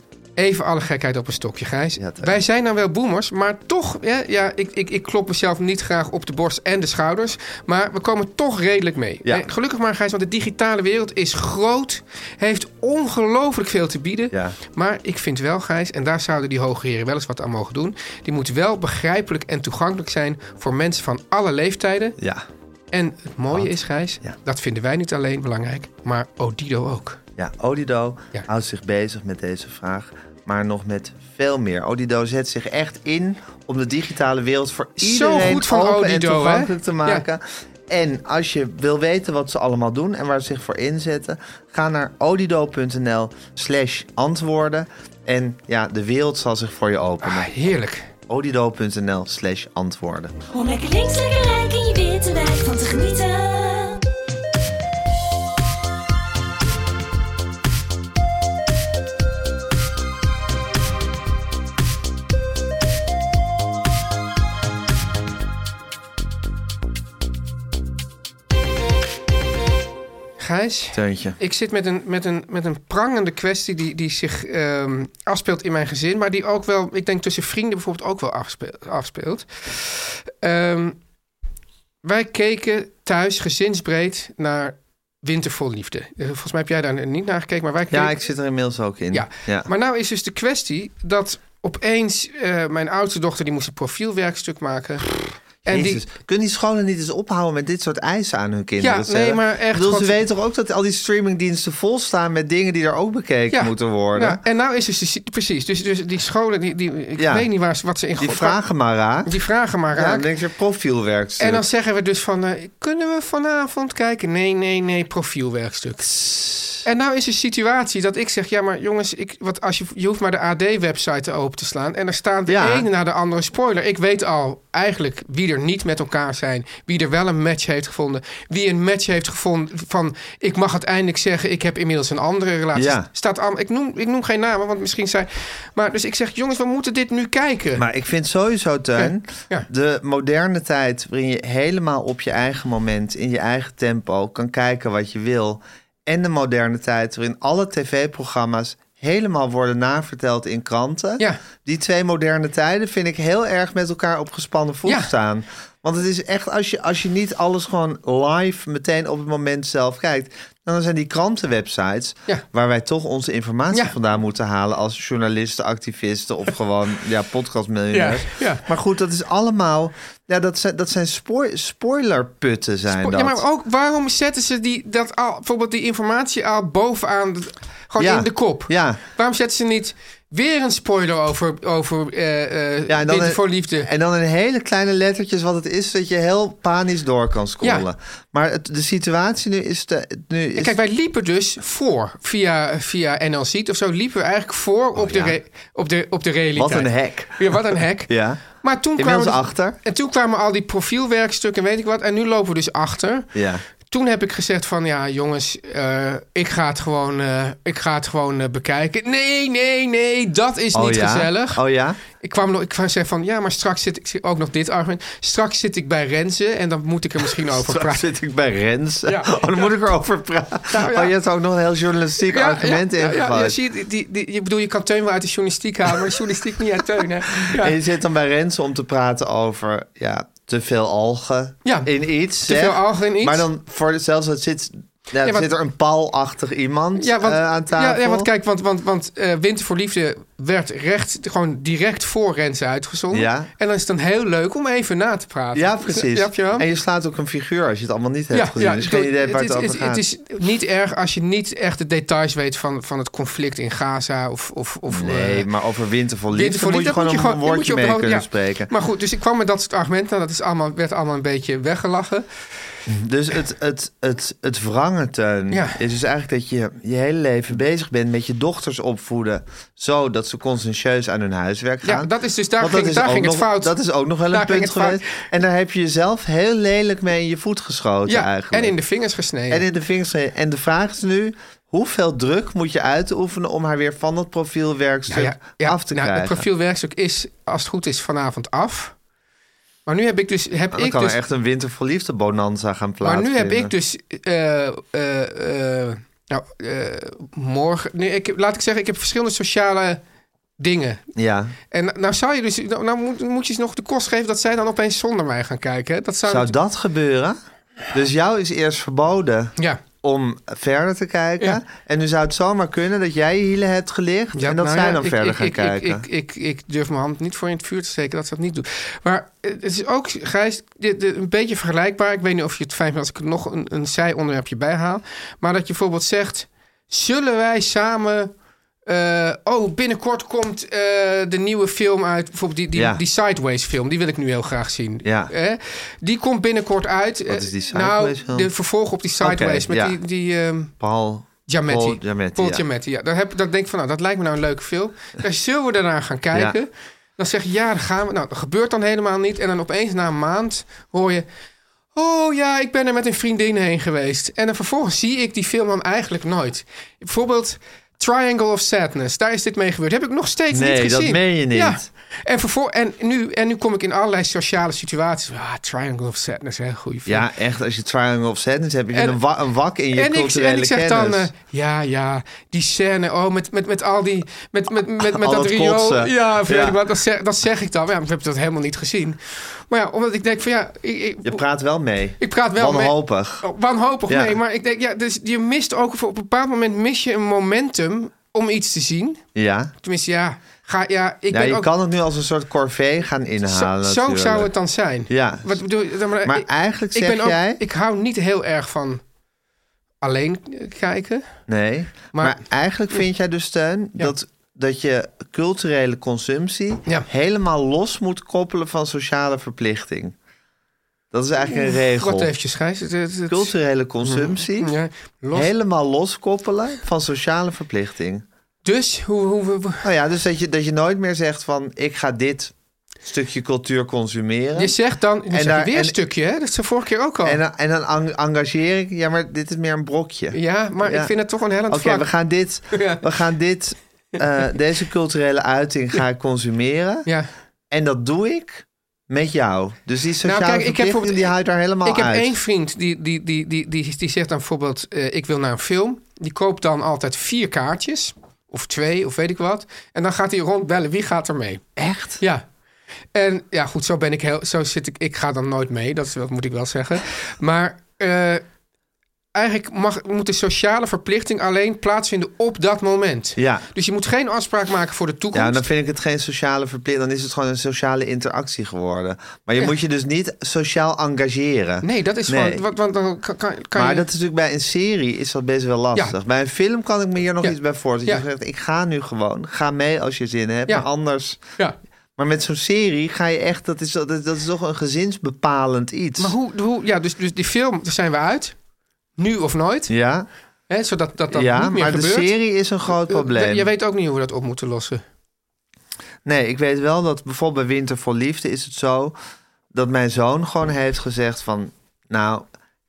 Even alle gekheid op een stokje, Gijs. Ja. Wij zijn nou wel boomers, maar toch... Ja, ja, ik, ik, ik klop mezelf niet graag op de borst en de schouders. Maar we komen toch redelijk mee. Ja. Eh, gelukkig maar, Gijs, want de digitale wereld is groot. Heeft ongelooflijk veel te bieden. Ja. Maar ik vind wel, Gijs, en daar zouden die hoge heren wel eens wat aan mogen doen... die moet wel begrijpelijk en toegankelijk zijn... voor mensen van alle leeftijden. Ja, En het mooie is, Gijs, Ja. dat vinden wij niet alleen belangrijk... maar Odido ook. ja Odido Ja. houdt zich bezig met deze vraag. Maar nog met veel meer. Odido zet zich echt in om de digitale wereld voor Zo iedereen goed van open en Odido, hè? toegankelijk te maken. En als je wil weten wat ze allemaal doen en waar ze zich voor inzetten, ga naar odido.nl slash antwoorden. En ja, de wereld zal zich voor je openen. Ah, heerlijk. odido.nl slash antwoorden. Om lekker links, lekker rijk in je witte wijk van te genieten. Gijs? Teuntje. Ik zit met een, met een, met een prangende kwestie die, die zich ehm, afspeelt in mijn gezin, maar die ook wel, ik denk tussen vrienden bijvoorbeeld ook wel afspeelt. afspeelt. Ehm, wij keken thuis gezinsbreed naar Winter vol Liefde. Eh, Volgens mij heb jij daar niet naar gekeken, maar wij keken... Ja, ik zit er inmiddels ook in. Ja. maar nou is dus de kwestie dat opeens eh, mijn oudste dochter die moest een profielwerkstuk maken. En die, kunnen die scholen niet eens ophouden met dit soort eisen aan hun kinderen? Ja, nee, maar echt, bedoel, ze weten toch ook dat al die streamingdiensten vol staan met dingen die er ook bekeken moeten worden? Ja, en nou is dus, de si- precies, dus, dus die scholen, die, die, ik Ja. weet niet waar, wat ze in Die vragen maar raak. Die vragen maar Ja, raak. dan denk je profielwerkstuk. En dan zeggen we dus van, eh, kunnen we vanavond kijken? Nee, nee, nee, profielwerkstuk. En nou is de situatie dat ik zeg, ja, maar jongens, ik, wat als je, je hoeft maar de AD-website open te slaan en er staat de Ja. ene na de andere spoiler. Ik weet al eigenlijk wie er niet met elkaar zijn, wie er wel een match heeft gevonden, wie een match heeft gevonden van, ik mag het eindelijk zeggen, ik heb inmiddels een andere relatie. Ja. Staat al, ik noem, ik noem geen namen, want misschien zijn, maar dus ik zeg, jongens, we moeten dit nu kijken. Maar ik vind sowieso, Teun, Ja, ja. de moderne tijd... waarin je helemaal op je eigen moment, in je eigen tempo... kan kijken wat je wil. En de moderne tijd waarin alle tv-programma's... helemaal worden naverteld in kranten. Ja. Die twee moderne tijden vind ik heel erg met elkaar op gespannen voet Ja. staan. Want het is echt, als je, als je niet alles gewoon live meteen op het moment zelf kijkt... dan zijn die krantenwebsites, Ja. waar wij toch onze informatie Ja. vandaan moeten halen... als journalisten, activisten of gewoon ja, [LAUGHS] podcastmiljonairs. Ja, ja. Maar goed, dat is allemaal... Ja, dat zijn, dat zijn spoor, spoilerputten zijn dat. Ja, maar ook waarom zetten ze die, dat al, bijvoorbeeld die informatie al bovenaan, de- gewoon Ja, in de kop? Ja. Waarom zetten ze niet weer een spoiler over, over eh eh Ja, en dan, een, voor Liefde? en dan in hele kleine lettertjes wat het is, dat je heel panisch door kan scrollen. Ja. Maar het, de situatie nu is... De, nu is En kijk, wij liepen dus voor, via, via NL Ziet of zo, liepen we eigenlijk voor op, de Oh, ja. re- op, de, op de realiteit. wat een hack. Ja, wat een hack. [LAUGHS] Ja. Maar toen Inmiddels kwamen, achter. En toen kwamen al die profielwerkstukken, weet ik wat. En nu lopen we dus achter. Ja. Toen heb ik gezegd van ja, jongens, eh, ik ga het gewoon, eh, ik ga het gewoon eh, bekijken. Nee, nee, nee, dat is Oh niet ja? gezellig. Oh ja? Ik kwam nog, ik kwam zeggen van ja, maar straks zit ik ook nog dit argument. Straks zit ik bij Renze en dan moet ik er misschien [LAUGHS] over Straks praten. zit ik bij Rens. Ja. [LAUGHS] Oh, dan moet ik erover praten. [LAUGHS] Nou, ja. Oh, je hebt ook nog een heel journalistiek argument ja, ja, zie je, die, die, je bedoel, je kan Teun wel uit de journalistiek halen, maar de journalistiek niet uit Teun. Hè? En je zit dan bij Rens om te praten over ja, te veel algen Ja, in iets. te veel algen in iets. Maar dan voor zelfs het zit, ja, Ja, zit er een paalachtig iemand Ja, want, eh, aan tafel. ja, ja, want kijk, want, want, want eh, Winter voor Liefde werd recht, gewoon direct voor Renze uitgezonden. Ja. En dan is het dan heel leuk om even na te praten. Ja, precies. Ja, je? En je slaat ook een figuur als je het allemaal niet hebt gezien. dus ik geen idee waar het, het, gaat. het is niet erg als je niet echt de details weet van, van het conflict in Gaza of... of, of nee, eh, maar over winter voor liefde Winter voor moet je gewoon een moet je woordje mee kunnen spreken. Maar goed, dus ik kwam met dat soort argumenten. Dat is allemaal, werd allemaal een beetje weggelachen. Dus het, het, het, het wrangen, Teun, Ja. is dus eigenlijk dat je je hele leven bezig bent met je dochters opvoeden... zodat ze conscientieus aan hun huiswerk gaan. Ja, dat is dus, daar Want ging, dat daar het fout. Dat is ook nog wel Daar een punt geweest. En daar heb je jezelf heel lelijk mee in je voet geschoten ja, eigenlijk. en in de vingers gesneden. En in de vingers. En de vraag is nu, hoeveel druk moet je uitoefenen... om haar weer van het profielwerkstuk Nou ja, ja, af te nou, krijgen? Het profielwerkstuk is, als het goed is, vanavond af. Maar nu heb ik dus... Heb Nou, ik kan dus echt een winter voor liefde bonanza gaan maar plaatsvinden. nu heb ik dus... eh, eh, eh, nou, morgen... Nee, ik, laat ik zeggen, ik heb verschillende sociale dingen. Ja, En nou zou je dus... Nou, nou moet, moet je ze nog de kost geven dat zij dan opeens zonder mij gaan kijken. hè? Dat zou... zou dat gebeuren? Dus jou is eerst verboden Ja. Om verder te kijken. Ja. En nu zou het zomaar kunnen dat jij je hielen hebt gelicht... en dat nou zij ja, dan ik- verder ik, gaan ik, kijken. Ik, ik, ik, ik durf mijn hand niet voor in het vuur te steken dat ze dat niet doen. Maar het is ook, Gijs, dit, dit, een beetje vergelijkbaar. Ik weet niet of je het fijn vindt als ik er nog een, een zij-onderwerpje bij haal. Maar dat je bijvoorbeeld zegt... Zullen wij samen... eh, oh, binnenkort komt eh, de nieuwe film uit. Bijvoorbeeld die, die, Ja. die Sideways film. Die wil ik nu heel graag zien. Ja. Eh, die komt binnenkort uit. Wat is die nou, Sideways film? de vervolg op die Sideways. Met ja. die... die ehm, Paul... Giamatti. Paul Giamatti, Paul ja. Giamatti, ja. Dan, heb, dan denk ik van, nou, dat lijkt me nou een leuke film. [LAUGHS] Dan zullen we daarna gaan kijken. Dan zeg je, ja, dan gaan we. Nou, dat gebeurt dan helemaal niet. En dan opeens na een maand hoor je... Oh ja, ik ben er met een vriendin heen geweest. En dan vervolgens zie ik die film dan eigenlijk nooit. Bijvoorbeeld Triangle of Sadness. Daar is dit mee gebeurd. Heb ik nog steeds Nee, niet dat gezien. meen je niet. Ja. En, vervol en, nu, en nu kom ik in allerlei sociale situaties. Ah, Triangle of Sadness, hè, goede film. Ja, echt, als je Triangle of Sadness hebt... heb je En- een, wa- een wak in je en ik, en ik zeg kennis. dan, eh, ja, ja, die scène, oh, met, met, met al die, met, met, [LAUGHS] met, dat dat Rio. Ja, wat, dat, zeg, dat zeg ik dan. Ja, ik heb dat helemaal niet gezien. Maar ja, omdat ik denk van ja, ik, ik, je praat wel mee. ik praat wel mee. Wanhopig. Oh, Wanhopig, Ja. nee. Maar ik denk, ja, dus je mist ook, op een bepaald moment mis je een momentum om iets te zien. Ja. Tenminste, ja, ga, ja ik ja, je ook... kan het nu als een soort corvée gaan zo, inhalen. zo zou natuurlijk. het dan zijn. Ja. Wat bedoel je? Maar, Maar ik- eigenlijk ik zeg ook, jij... Ik hou niet heel erg van alleen kijken. Nee, maar, Maar- eigenlijk vind jij dus, Steun, Ja. dat, dat je culturele consumptie Ja. helemaal los moet koppelen van sociale verplichting. Dat is eigenlijk een regel. Wat eventjes, Gijs. Het, het, het- Culturele consumptie Ja, los. helemaal loskoppelen van sociale verplichting. Dus, hoe... hoe, hoe- Nou ja, dus dat je, dat je nooit meer zegt van ik ga dit stukje cultuur consumeren. je zegt dan... En zeg daar- weer een en- stukje, hè? Dat is de vorige keer ook al. En, dan- en dan eng- engageer ik, ja, maar dit is meer een brokje. ja, maar Ja. ik vind het toch een hellend Oké, we gaan dit, [LAUGHS] Ja. we gaan dit, eh, deze culturele uiting ga ik consumeren. Ja. En dat doe ik met jou. Dus die sociale Nou, kijk, ik heb die houdt daar helemaal Ik heb uit. één vriend die, die, die, die, die, die zegt dan bijvoorbeeld: eh, Ik wil naar een film. Die koopt dan altijd vier kaartjes. Of twee, of weet ik wat. En dan gaat hij rondbellen. Wie gaat er mee? Echt? Ja. En ja, goed, zo ben ik heel. Zo zit ik. Ik ga dan nooit mee. Dat, moet ik wel zeggen. Maar eh, eigenlijk mag, moet de sociale verplichting alleen plaatsvinden op dat moment. Ja. Dus je moet geen afspraak maken voor de toekomst. Ja, dan vind ik het geen sociale verplichting. Dan is het gewoon een sociale interactie geworden. Maar je Ja. moet je dus niet sociaal engageren. Nee, dat is Nee. gewoon. Want, want dan kan, kan, maar je. dat is natuurlijk bij een serie is dat best wel lastig. Ja. Bij een film kan ik me hier nog Ja. iets bij voorstellen. Je zegt, ik ga nu gewoon. Ga mee als je zin hebt. Maar anders... ja. Maar met zo'n serie ga je echt... Dat is, dat, dat is toch een gezinsbepalend iets. Maar hoe, hoe ja, dus, dus die film, daar zijn we uit. Nu of nooit. Ja, Hè, zodat dat, dat ja niet meer maar gebeurt. de serie is een groot Eh, probleem. Je weet ook niet hoe we dat op moeten lossen. Nee, ik weet wel dat bijvoorbeeld bij Winter voor Liefde is het zo... dat mijn zoon gewoon heeft gezegd van... nou,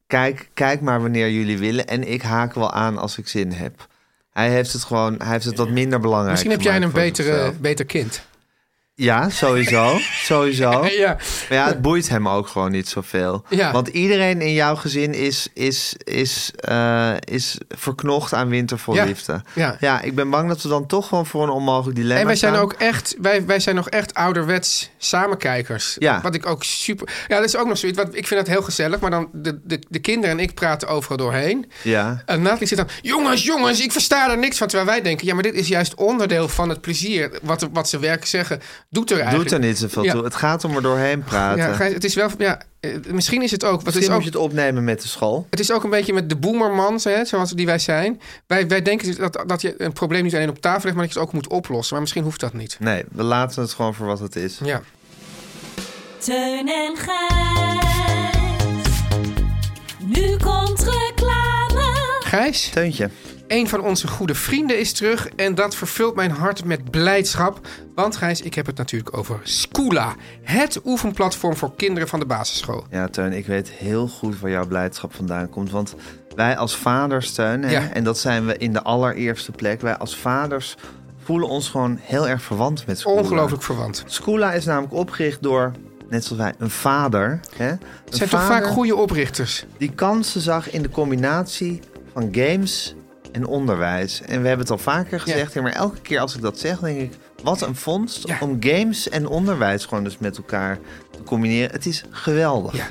kijk, kijk maar wanneer jullie willen... en ik haak wel aan als ik zin heb. Hij heeft het gewoon, hij heeft het wat minder belangrijk Misschien heb jij een betere, beter kind. Ja, sowieso. sowieso. [LAUGHS] Ja. Maar ja, het boeit hem ook gewoon niet zoveel. Ja. Want iedereen in jouw gezin is, is, is, eh, is verknocht aan winter voor Ja. liefde. Ja. ja, ik ben bang dat we dan toch gewoon voor een onmogelijk dilemma En wij zijn staan. ook echt, wij, wij zijn nog echt ouderwets samenkijkers. Ja. Wat ik ook super. Ja, dat is ook nog zoiets. Wat, ik vind dat heel gezellig, maar dan de, de, de kinderen en ik praten overal doorheen. Ja. En Nathalie zit dan, jongens, jongens, ik versta er niks van. Terwijl wij denken, ja, maar dit is juist onderdeel van het plezier. Wat, wat ze werken zeggen, doet er eigenlijk. Doet er niet zoveel Ja. toe. Het gaat om er doorheen praten. Ja, het is wel, ja, eh, misschien is het ook. Wat Misschien is ook moet je het opnemen met de school. Het is ook een beetje met de boomermans, hè, zoals die wij zijn. Wij, wij denken dat, dat je een probleem niet alleen op tafel legt, maar dat je het ook moet oplossen. Maar misschien hoeft dat niet. Nee, we laten het gewoon voor wat het is. Ja. Teun en Gijs. Nu komt reclame. Gijs, Teuntje. Een van onze goede vrienden is terug. En dat vervult mijn hart met blijdschap. Want Gijs, ik heb het natuurlijk over Scoola. Het oefenplatform voor kinderen van de basisschool. Ja, Teun, ik weet heel goed waar jouw blijdschap vandaan komt. Want wij als vaders, Teun, hè, Ja. en dat zijn we in de allereerste plek... wij als vaders voelen ons gewoon heel erg verwant met. Ongelooflijk verwant. Scoola is namelijk opgericht door, net zoals wij, een vader. Hè? Een zijn toch vaak goede oprichters? Die kansen zag in de combinatie van games en onderwijs. En we hebben het al vaker gezegd, ja. maar elke keer als ik dat zeg, denk ik... wat een vondst Ja. om games en onderwijs gewoon dus met elkaar te combineren. Het is geweldig. Ja.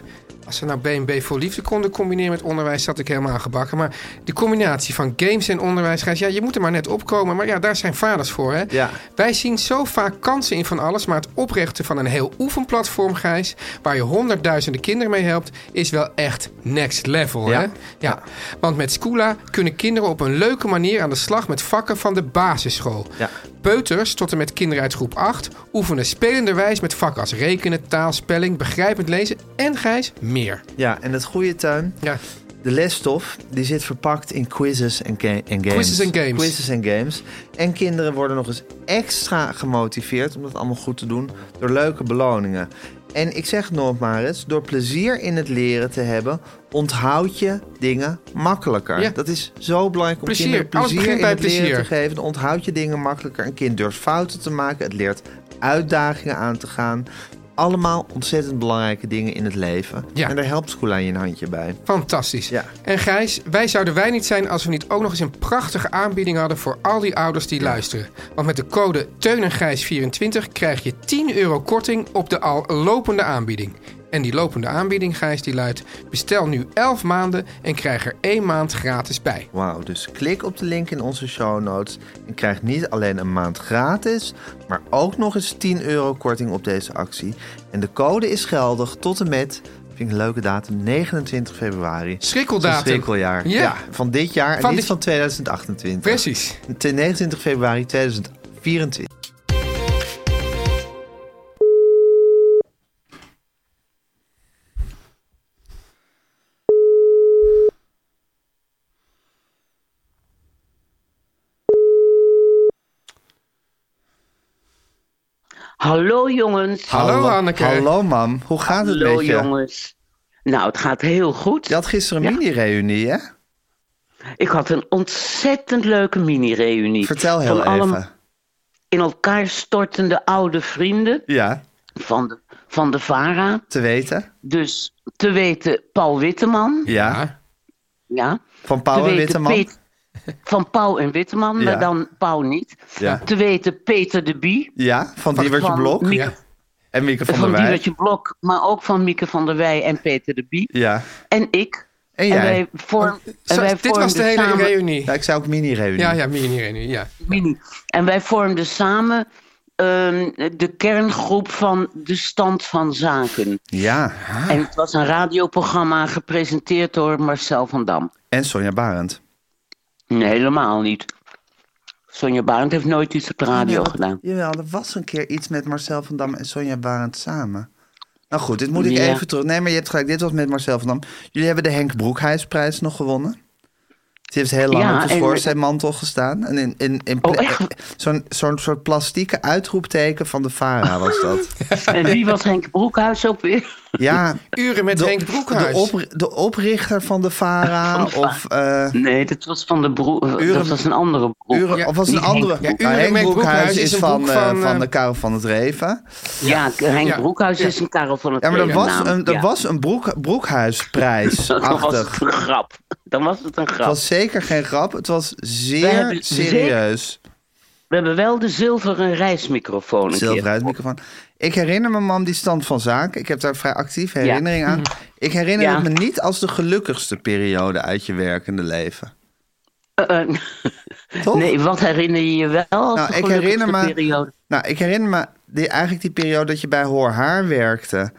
Als ze nou B&B voor liefde konden combineren met onderwijs, zat ik helemaal gebakken. Maar die combinatie van games en onderwijs, Gijs, ja, je moet er maar net opkomen. Maar ja, daar zijn vaders voor, hè? Ja. Wij zien zo vaak kansen in van alles, maar het oprichten van een heel oefenplatform, Gijs, waar je honderdduizenden kinderen mee helpt, is wel echt next level, Ja. hè? Ja. Want met Scoola kunnen kinderen op een leuke manier aan de slag met vakken van de basisschool. Ja. Peuters tot en met kinderen uit groep 8 oefenen spelenderwijs met vakken als rekenen, taal, spelling, begrijpend lezen en Gijs meer. Ja, en het goede tuin, Ja, de lesstof, die zit verpakt in quizzes en, en games. Quizzes en games. Quizzes en games. En kinderen worden nog eens extra gemotiveerd om dat allemaal goed te doen door leuke beloningen. En ik zeg het nog maar eens, door plezier in het leren te hebben, onthoud je dingen makkelijker. Ja. Dat is zo belangrijk om Plezier. kinderen Alles plezier in bij het leren plezier. te geven. Dan onthoud je dingen makkelijker. Een kind durft fouten te maken. Het leert uitdagingen aan te gaan. Allemaal ontzettend belangrijke dingen in het leven. Ja. En daar helpt School aan je een handje bij. fantastisch. Ja. En Gijs, wij zouden wij niet zijn als we niet ook nog eens een prachtige aanbieding hadden voor al die ouders die luisteren. Want met de code Teun en Gijs 24 krijg je 10 euro korting op de al lopende aanbieding. En die lopende aanbieding, Gijs, die luidt... bestel nu 11 maanden en krijg er één maand gratis bij. Wauw, dus klik op de link in onze show notes en krijg niet alleen een maand gratis, maar ook nog eens 10 euro korting op deze actie. En de code is geldig tot en met, vind ik een leuke datum, 29 februari. Schrikkeldatum. Schrikkeljaar. Ja. Ja. van dit jaar en Van niet dit- van 2028. Precies. Ten 29 februari 2024. Hallo jongens. Hallo, Hanneke. Hallo mam, hoe gaat het Hallo met je? jongens. Nou, het gaat heel goed. Je had gisteren een Ja. mini-reunie, hè? Ik had een ontzettend leuke mini-reunie. Vertel heel Van alle even. in elkaar stortende oude vrienden Ja, van de, van de VARA. te weten. Dus te weten Paul Witteman. Ja, Ja. van weten Witteman. Van Pauw en Witteman, Ja. maar dan Pauw niet. Ja. Te weten Peter de Bie. Ja, van Diewertje van Blok Mieke- Ja. en Mieke van, Van der Wij. Diewertje Blok, maar ook van Mieke van der Wij en Peter de Bie. Ja, En ik. en En jij? wij vorm, en Zo, wij dit was de hele samen- reunie. Ja, ik zei ook mini-reunie. Ja, ja, mini-reunie, ja. Mini. En wij vormden samen ehm, de kerngroep van de stand van zaken. Ja, En het was een radioprogramma gepresenteerd door Marcel van Dam. en Sonja Barend. Nee, helemaal niet. Sonja Barend heeft nooit iets op de radio Ja, gedaan. Jawel, er was een keer iets met Marcel van Dam en Sonja Barend samen. Nou goed, dit moet ik Ja. even terug. Nee, maar je hebt gelijk, dit was met Marcel van Dam. Jullie hebben de Henk Broekhuisprijs nog gewonnen. Die heeft heel lang Ja, op de schoorsteenmantel gestaan. En in, in, in Oh, echt? zo'n zo'n soort plastieke uitroepteken van de VARA was dat. [LAUGHS] En wie was Henk Broekhuis ook weer? Ja, Uren met de, Henk de, Broekhuis. op, de oprichter van de VARA of... eh, Nee, dat was van de broek. Uren- Dat was een andere broek. Uren, Ja, of was het een Henk andere? Ja, Uren Henk met Broekhuis Broekhuis is van, eh, van, van eh, de Karel van het Reven. Ja, Henk Ja. Broekhuis Ja. is een Karel van het Ja, maar er Reven was een, er Ja. was een broek, broekhuisprijs [LAUGHS] Dan was het een grap. Dan was het een Het grap. was zeker geen grap. Het was zeer serieus. We hebben wel de zilveren reismicrofoon een keer. Ik herinner me, mam, die stand van zaken. Ik heb daar vrij actief herinnering aan. Ik herinner Ja. het me niet als de gelukkigste periode uit je werkende leven. Eh, eh, nee, wat herinner je je wel als Nou, de ik herinner gelukkigste me- periode? Nou, ik herinner me die, eigenlijk die periode dat je bij Hoor Haar werkte.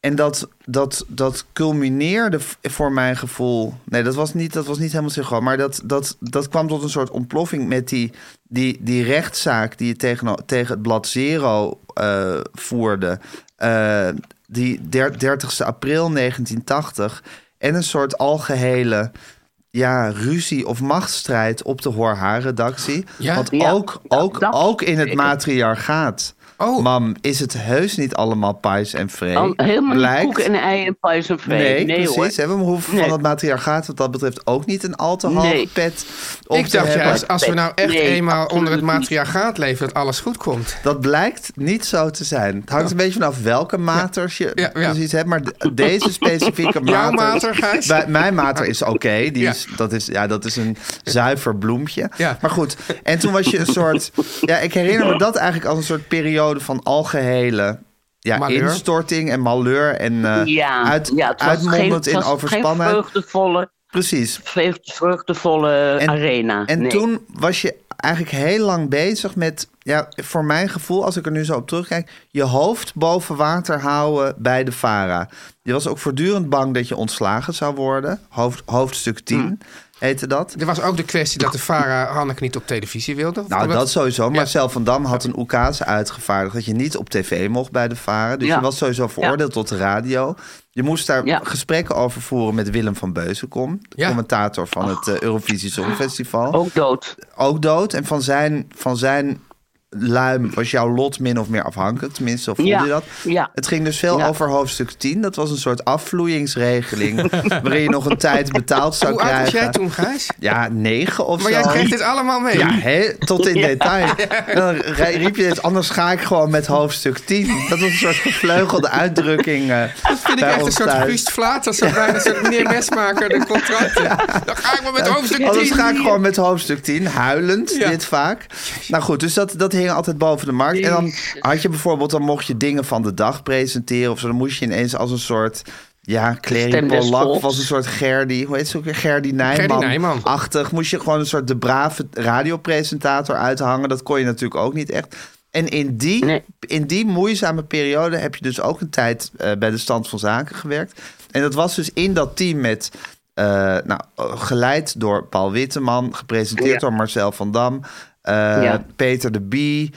En dat, dat, dat culmineerde voor mijn gevoel. Nee, dat was niet, dat was niet helemaal synchroon. Maar dat, dat, dat kwam tot een soort ontploffing met die, die, die rechtszaak die je tegen, tegen het blad Zero eh, voerde. Eh, die der, 30 april 1980. En een soort algehele ja, ruzie of machtsstrijd op de Hoor Haar-redactie. Ja? Want Ja, ook, ook, dat ook in het matriarchaat, Oh. mam, is het heus niet allemaal pais en vree. Al- helemaal Blijkt. koek en ei en pijs en vee. Nee, hoor. precies. Hè? We hoeven Nee. van het matriarchaat wat dat betreft ook niet een al te hoge Nee. pet op Ik te dacht hebben. juist, als we nou echt Nee, eenmaal absoluut onder het matriarchaat leven, dat alles goed komt. Dat blijkt niet zo te zijn. Het hangt een beetje vanaf welke maters je Ja, ja. precies hebt. Maar de- deze specifieke [LAUGHS] Jouw mater... mater, Gijs? Bij, mijn mater is oké. Die Ja. is, dat, is, ja, dat is een zuiver bloempje. Ja. Maar goed, en toen was je een soort... Ja, ik herinner me dat eigenlijk als een soort periode van algehele... Ja, Malheur. instorting en malheur en eh, Ja, uit, ja, uitmondend in overspannenheid. vreugdevolle, Precies. vreugd- vreugdevolle En- arena. En Nee. toen was je eigenlijk heel lang bezig met, ja, voor mijn gevoel, als ik er nu zo op terugkijk, je hoofd boven water houden bij de VARA. Je was ook voortdurend bang dat je ontslagen zou worden. Hoofd, hoofdstuk 10 Hm. Heette dat. Er was ook de kwestie dat de Vara Hanneke niet op televisie wilde. Nou, dat sowieso. Ja. Marcel van Dam had een oekase uitgevaardigd dat je niet op tv mocht bij de VARA. Dus Ja. je was sowieso veroordeeld tot de radio. Je moest daar Ja. gesprekken over voeren met Willem van Beuzenkom, de Ja. commentator van het eh, Eurovisie Songfestival. Ook dood. ook dood. En van zijn, van zijn luim was jouw lot min of meer afhankelijk. Tenminste, zo voelde Ja, je dat. ja. Het ging dus veel Ja. over hoofdstuk 10. Dat was een soort afvloeingsregeling... [LAUGHS] waarin je nog een tijd betaald zou Hoe oud was krijgen. jij toen, Gijs? Ja, negen of Maar zo. jij kreeg dit allemaal mee. Ja, hè, tot in [LAUGHS] detail. En dan ri- riep je het, anders ga ik gewoon met hoofdstuk 10. Dat was een soort gevleugelde uitdrukking eh Dat vind ik echt een soort. Guust Vlaat. Dat [LAUGHS] bijna een soort meneer Mesmaker, de contracten. Dan ga ik maar met hoofdstuk 10. Anders ga ik gewoon met hoofdstuk 10, huilend, Ja. dit vaak. Nou goed, dus dat, dat hingen altijd boven de markt. En dan had je bijvoorbeeld, dan mocht je dingen van de dag presenteren of zo. Dan moest je ineens als een soort, ja, Clary Polak of als een soort Gerdy, hoe heet ze ook weer? Gerdy Nijman. Nijman. Achtig. Moest je gewoon een soort de brave radiopresentator uithangen. Dat kon je natuurlijk ook niet echt. En in die, Nee. in die moeizame periode heb je dus ook een tijd eh, bij de stand van zaken gewerkt. En dat was dus in dat team met, eh, nou, geleid door Paul Witteman, gepresenteerd Ja. door Marcel van Dam, Ja. Peter de Bie.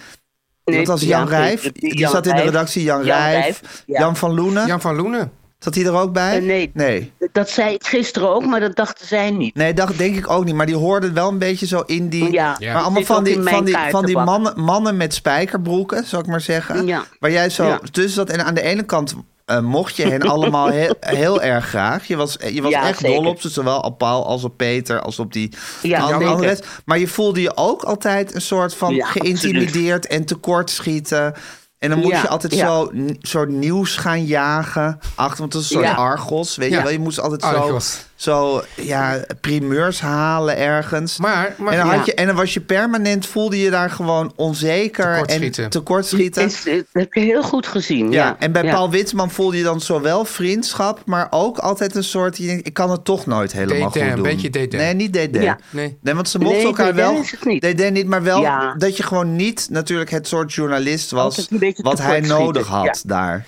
Nee, dat was ja, Jan Rijf. Die Jan zat in de redactie Jan, Jan Rijf. Rijf, ja. Jan van Loenen. Jan van Loenen. Zat hij er ook bij? Eh, nee. Nee. Dat zei ik gisteren ook, maar dat dachten zij niet. Nee, dat denk ik ook niet. Maar die hoorden wel een beetje zo in die... Ja, Ja. Maar allemaal van die, van die, van die mannen, mannen met spijkerbroeken, zou ik maar zeggen. Ja. Waar jij zo Ja. tussen zat. En aan de ene kant eh, mocht je hen allemaal heel, heel erg graag. Je was, je was Ja, echt zeker. dol op ze. Zowel op Paul als op Peter. Als op die Ja, andere. Maar je voelde je ook altijd een soort van Ja, geïntimideerd en tekortschieten. En dan moest Ja, je altijd ja. zo soort nieuws gaan jagen. Achter, want dat is een soort Ja. Argos, weet Ja. je wel. Je moest altijd zo, Argos. Zo ja, primeurs halen ergens. Maar, maar en, dan Ja. had je, en dan was je permanent, voelde je daar gewoon onzeker Tekortschieten. en tekortschieten. Is, dat heb je heel goed gezien. Ja, Ja, en bij ja. Paul Witteman voelde je dan zowel vriendschap, maar ook altijd een soort, ik kan het toch nooit helemaal goed doen. een beetje. Nee, niet. Ja. Nee. Nee, want ze mochten Nee, elkaar wel. niet. Niet, maar wel Ja. dat je gewoon niet natuurlijk het soort journalist was wat hij nodig had ja. daar.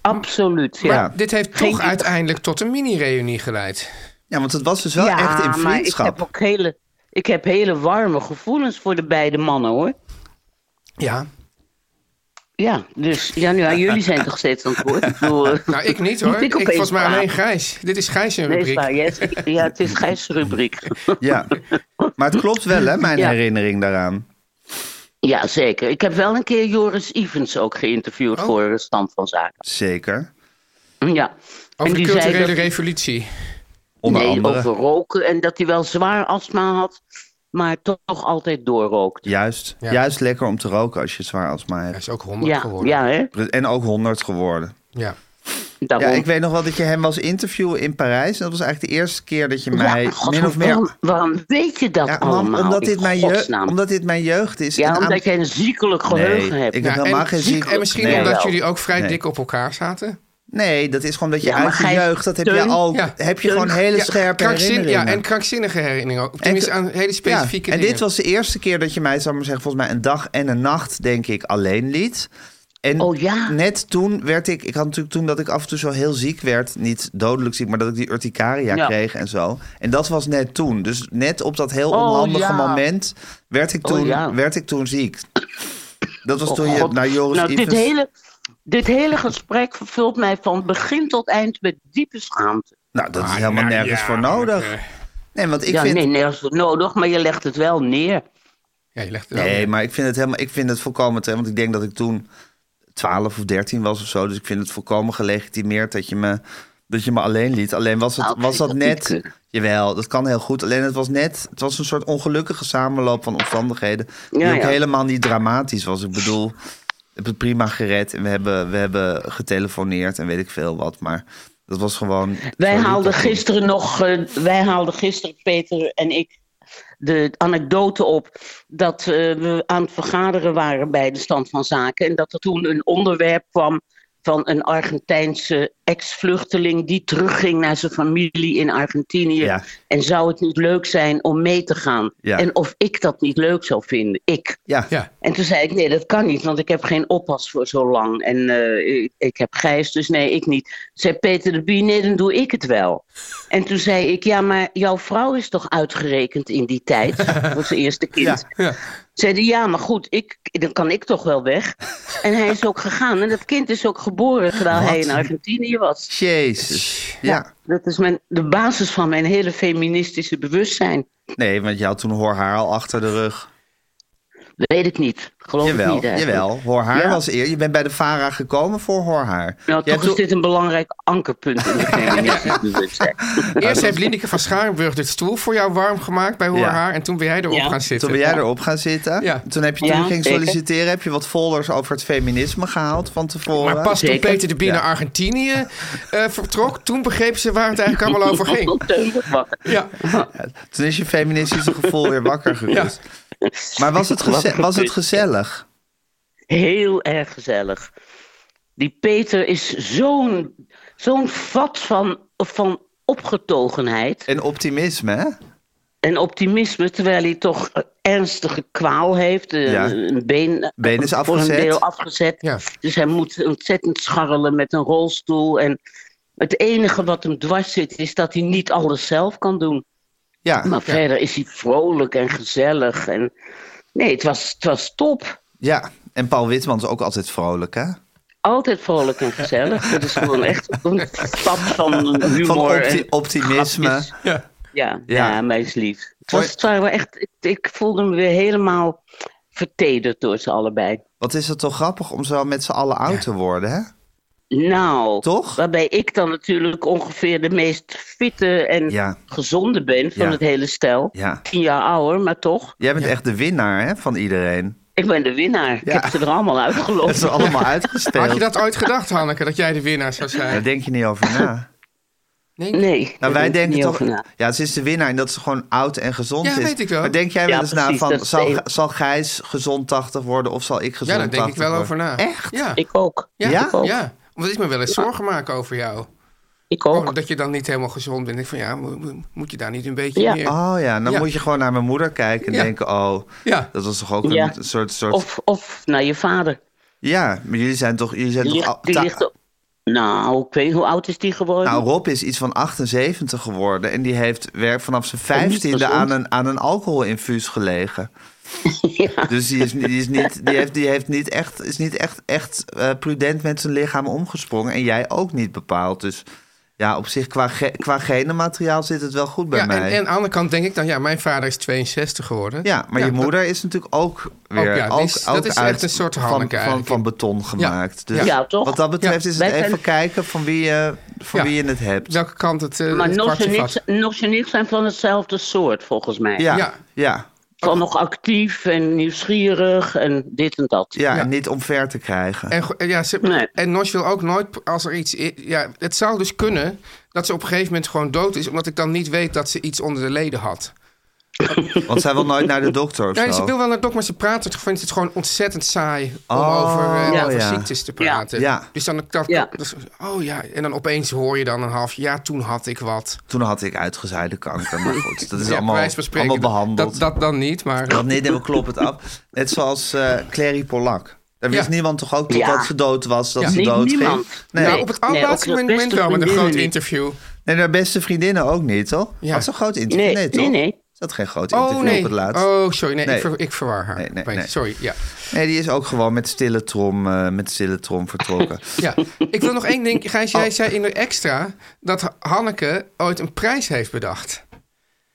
Absoluut, ja. Maar dit heeft Geen- toch uiteindelijk tot een mini-reunie geleid. Ja, want het was dus wel ja, echt in maar ik vriendschap. heb ook hele, ik heb hele warme gevoelens voor de beide mannen, hoor. Ja. Ja, dus ja, nu, ja, jullie zijn toch steeds aan het woord. Ik bedoel, [LAUGHS] Nou, ik niet hoor. Ik, volgens mij alleen? Gijs. Dit is Gijs nee, rubriek. waar. Yes. Ja, het is Gijs' rubriek. Ja. [LAUGHS] Maar het klopt wel, hè, mijn Ja. herinnering daaraan. Ja, zeker. Ik heb wel een keer Joris Evans ook geïnterviewd Oh. voor Stand van Zaken. Zeker. Ja. Over de culturele dat- revolutie. Onder nee, andere. over roken en dat hij wel zwaar astma had, maar toch altijd doorrookt. Juist. Ja. Juist lekker om te roken als je zwaar astma Hij hebt. is ook 100 Ja, geworden. ja, hè? En ook 100 geworden. Ja. Daarom. Ja, ik weet nog wel dat je hem was interviewen in Parijs. En dat was eigenlijk de eerste keer dat je mij Ja, God, min of waarom, meer... waarom weet je dat Ja, allemaal? omdat, dit mijn jeugd, omdat dit mijn jeugd is. Ja, En aan- omdat jij een ziekelijk geheugen Nee, hebt. ik heb Ja, helemaal en, geen en misschien nee. omdat wel. jullie ook vrij Nee. dik op elkaar zaten. Nee, dat is gewoon dat je Ja, uit je jeugd... dat heb je. Ja. heb je gewoon hele Ja, scherpe herinneringen. Ja, en krankzinnige herinneringen ook. Tenminste, aan hele specifieke Ja, En dingen. dit was de eerste keer dat je mij, zou ik maar zeggen, volgens mij een dag en een nacht, denk ik, alleen liet. En Oh ja. net toen werd ik, ik had natuurlijk toen dat ik af en toe zo heel ziek werd, niet dodelijk ziek, maar dat ik die urticaria Ja. kreeg en zo. En dat was net toen. Dus net op dat heel Oh, onhandige ja. moment werd ik Oh, toen, ja. werd ik toen ziek. Dat was Oh, toen je naar Joris nou, dit hele, dit hele gesprek vervult mij van begin tot eind met diepe schaamte. Nou, dat is Ah, helemaal nou, nergens ja, voor nodig. Nee, want ik ja, vind... nee, nergens voor nodig, maar je legt het wel neer. Ja, je legt het wel Nee, neer. maar ik vind het helemaal, ik vind het volkomen terecht. Want ik denk dat ik toen 12 of 13 was of zo. Dus ik vind het volkomen gelegitimeerd dat je me, dat je me alleen liet. Alleen was, het, was dat net. Jawel, dat kan heel goed. Alleen het was net. Het was een soort ongelukkige samenloop van omstandigheden. Die Ja, ook ja. helemaal niet dramatisch was. Ik bedoel, ik heb het prima gered. En we hebben, we hebben getelefoneerd en weet ik veel wat. Maar dat was gewoon. Wij haalden gisteren nog, eh, wij haalden gisteren, Peter en ik, de anekdote op dat eh, we aan het vergaderen waren bij de stand van zaken. En dat er toen een onderwerp kwam van een Argentijnse ex-vluchteling die terugging naar zijn familie in Argentinië. Ja. En zou het niet leuk zijn om mee te gaan? Ja. En of ik dat niet leuk zou vinden. Ik. Ja. Ja. En toen zei ik, nee, dat kan niet, want ik heb geen oppas voor zo lang. En eh, ik, ik heb Gijs, dus nee, ik niet. Zei Peter de Bie, nee, dan doe ik het wel. En toen zei ik, ja, maar jouw vrouw is toch uitgerekend in die tijd? [LAUGHS] voor zijn eerste kind. Ja. Zei hij, ja, maar goed, ik, dan kan ik toch wel weg. En hij is ook gegaan. En dat kind is ook geboren terwijl hij in Argentinië was. Jezus. Ja. Dat is mijn, de basis van mijn hele feministische bewustzijn. Nee, want je had toen hoor haar al achter de rug. Weet ik niet. Geloof ik Jawel, niet eigenlijk. jawel. Hoor haar Ja. was eer. Je bent bij de VARA gekomen voor hoor haar. Nou, toch is dit een belangrijk ankerpunt in de feministische bewustzijn. [LAUGHS] Eerst heeft Lineke van Scharenburg de stoel voor jou warm gemaakt bij Hoor Ja. Haar. En toen ben jij erop Ja. gaan zitten. Toen ben jij erop gaan zitten. Ja. Toen heb je toen Ja, ging solliciteren, heb je wat folders over het feminisme gehaald van tevoren. Maar pas toen. Peter de Bie Ja. naar Argentinië eh, vertrok, toen begreep ze waar het eigenlijk allemaal over ging. [LAUGHS] Ja. Toen is je feministische gevoel weer wakker gekust. Maar was het, was het kut. Gezellig? Heel erg gezellig. Die Peter is zo'n zo'n vat van, van opgetogenheid En optimisme, hè? en optimisme, terwijl hij toch ernstige kwaal heeft. Ja. Een been, Been is voor afgezet. een deel afgezet. Ja. Dus hij moet ontzettend scharrelen met een rolstoel. En het enige wat hem dwars zit, is dat hij niet alles zelf kan doen. Ja, Maar verder is hij vrolijk en gezellig. En... Nee, het was, het was top. ja. En Paul Witman is ook altijd vrolijk, hè? Altijd vrolijk en gezellig. Dat is gewoon echt een stap van humor. Van opti- en optimisme. grapjes. Ja. Ja, Ja. ja. mij is lief. Het, was, het waren wel echt, ik, ik voelde me weer helemaal vertederd door ze allebei. Wat is het toch grappig om zo met z'n allen oud te worden, hè? Nou, Toch? waarbij ik dan natuurlijk ongeveer de meest fitte en Ja. gezonde ben van Ja. het hele stel. Ja. Tien jaar ouder, maar toch. Jij bent echt de winnaar, hè, van iedereen. Ik ben de winnaar. Ik Ja. heb ze er allemaal [LAUGHS] uitgelopen. allemaal uitgespeeld. Had je dat ooit gedacht, Hanneke, dat jij de winnaar zou Daar zijn? denk je niet over na. Nee? Nee, Nou, daar wij denken niet toch... over na. Ja, ze is de winnaar en dat ze gewoon oud en gezond Ja, is. weet ik wel. Maar denk jij wel Ja, eens na van... Zal, zal Gijs gezond 80 worden of zal ik gezond Ja, daar 80 denk ik wel over worden? na. Echt? Ja. Ik ook. Ja? Ja? Ik ook. Ja, want ik me wel eens zorgen maken over jou. Ik ook. Oh, dat je dan niet helemaal gezond bent. Ik van ja, mo- mo- moet je daar niet een beetje Ja. meer... Oh ja, dan Ja. moet je gewoon naar mijn moeder kijken en Ja. denken... Oh, Ja. dat was toch ook Ja. een soort... soort Of, of naar je vader. Ja, maar jullie zijn toch... Jullie zijn Die toch die ligt op- Nou, ik weet hoe oud is die geworden? Nou, Rob is iets van 78 geworden en die heeft werk vanaf zijn vijftiende aan een, aan een alcoholinfuus gelegen. [LAUGHS] ja. Dus die is, die is niet, die heeft, die heeft niet echt, is niet echt, echt eh, prudent met zijn lichaam omgesprongen. En jij ook niet bepaald. Dus ja, op zich qua, ge, qua genenmateriaal zit het wel goed bij Ja, en, mij. en aan de andere kant denk ik dan, ja, mijn vader is 62 geworden. ja, maar je dat- moeder is natuurlijk ook weer ja, ook, is- dat ook is uit echt een soort van, van, van beton gemaakt. Dus Ja, toch? wat dat betreft Ja. is het Wij even zijn- kijken van wie je, van Ja. wie je het hebt. Welke kant het, eh Maar het. Nos en ik zijn van hetzelfde soort, volgens mij. Ja, Ja. Van nog actief en nieuwsgierig en dit en dat. Ja, Ja. en niet omver te krijgen. En, ja, ze, Nee. en Nos wil ook nooit, als er iets... Ja, het zou dus kunnen dat ze op een gegeven moment gewoon dood is... omdat ik dan niet weet dat ze iets onder de leden had. Want zij wil nooit naar de dokter of Nee, zo. ze wil wel naar dok, maar ze praat het, vindt het gewoon ontzettend saai... om Oh, over, eh, ja. over Ja. ziektes te praten. Ja. Dus dan... Dat, Ja. oh ja, en dan opeens hoor je dan een half... Ja, toen had ik wat. Toen had ik uitgezaaide kanker. Maar goed, dat is Ja, allemaal, van spreken, allemaal behandeld. Dat, dat dan niet, maar... Dat nee, nee, we kloppen het af. Net zoals eh Clary Polak. Daar wist Ja. niemand toch ook totdat Ja. ze dood was, dat Ja. ze Niet dood ging? Nee. nou, Nee. op het Nee, ook allerlaatste de moment beste wel met een vriendinnen groot niet. interview. nee, haar beste vriendinnen ook niet, toch? Ja. Had ze een groot interview? Nee, Nee, toch? nee, had geen groot interview Oh nee. op het laatst. Oh, sorry. Nee, Nee. Ik, ver, ik verwar haar. Nee, nee, Opeens. nee. Sorry, ja. Nee, die is ook gewoon met stille trom, eh, met stille trom vertrokken. [LAUGHS] ja. Ik wil nog één ding. Gijs, jij Oh. zei in de extra dat Hanneke ooit een prijs heeft bedacht.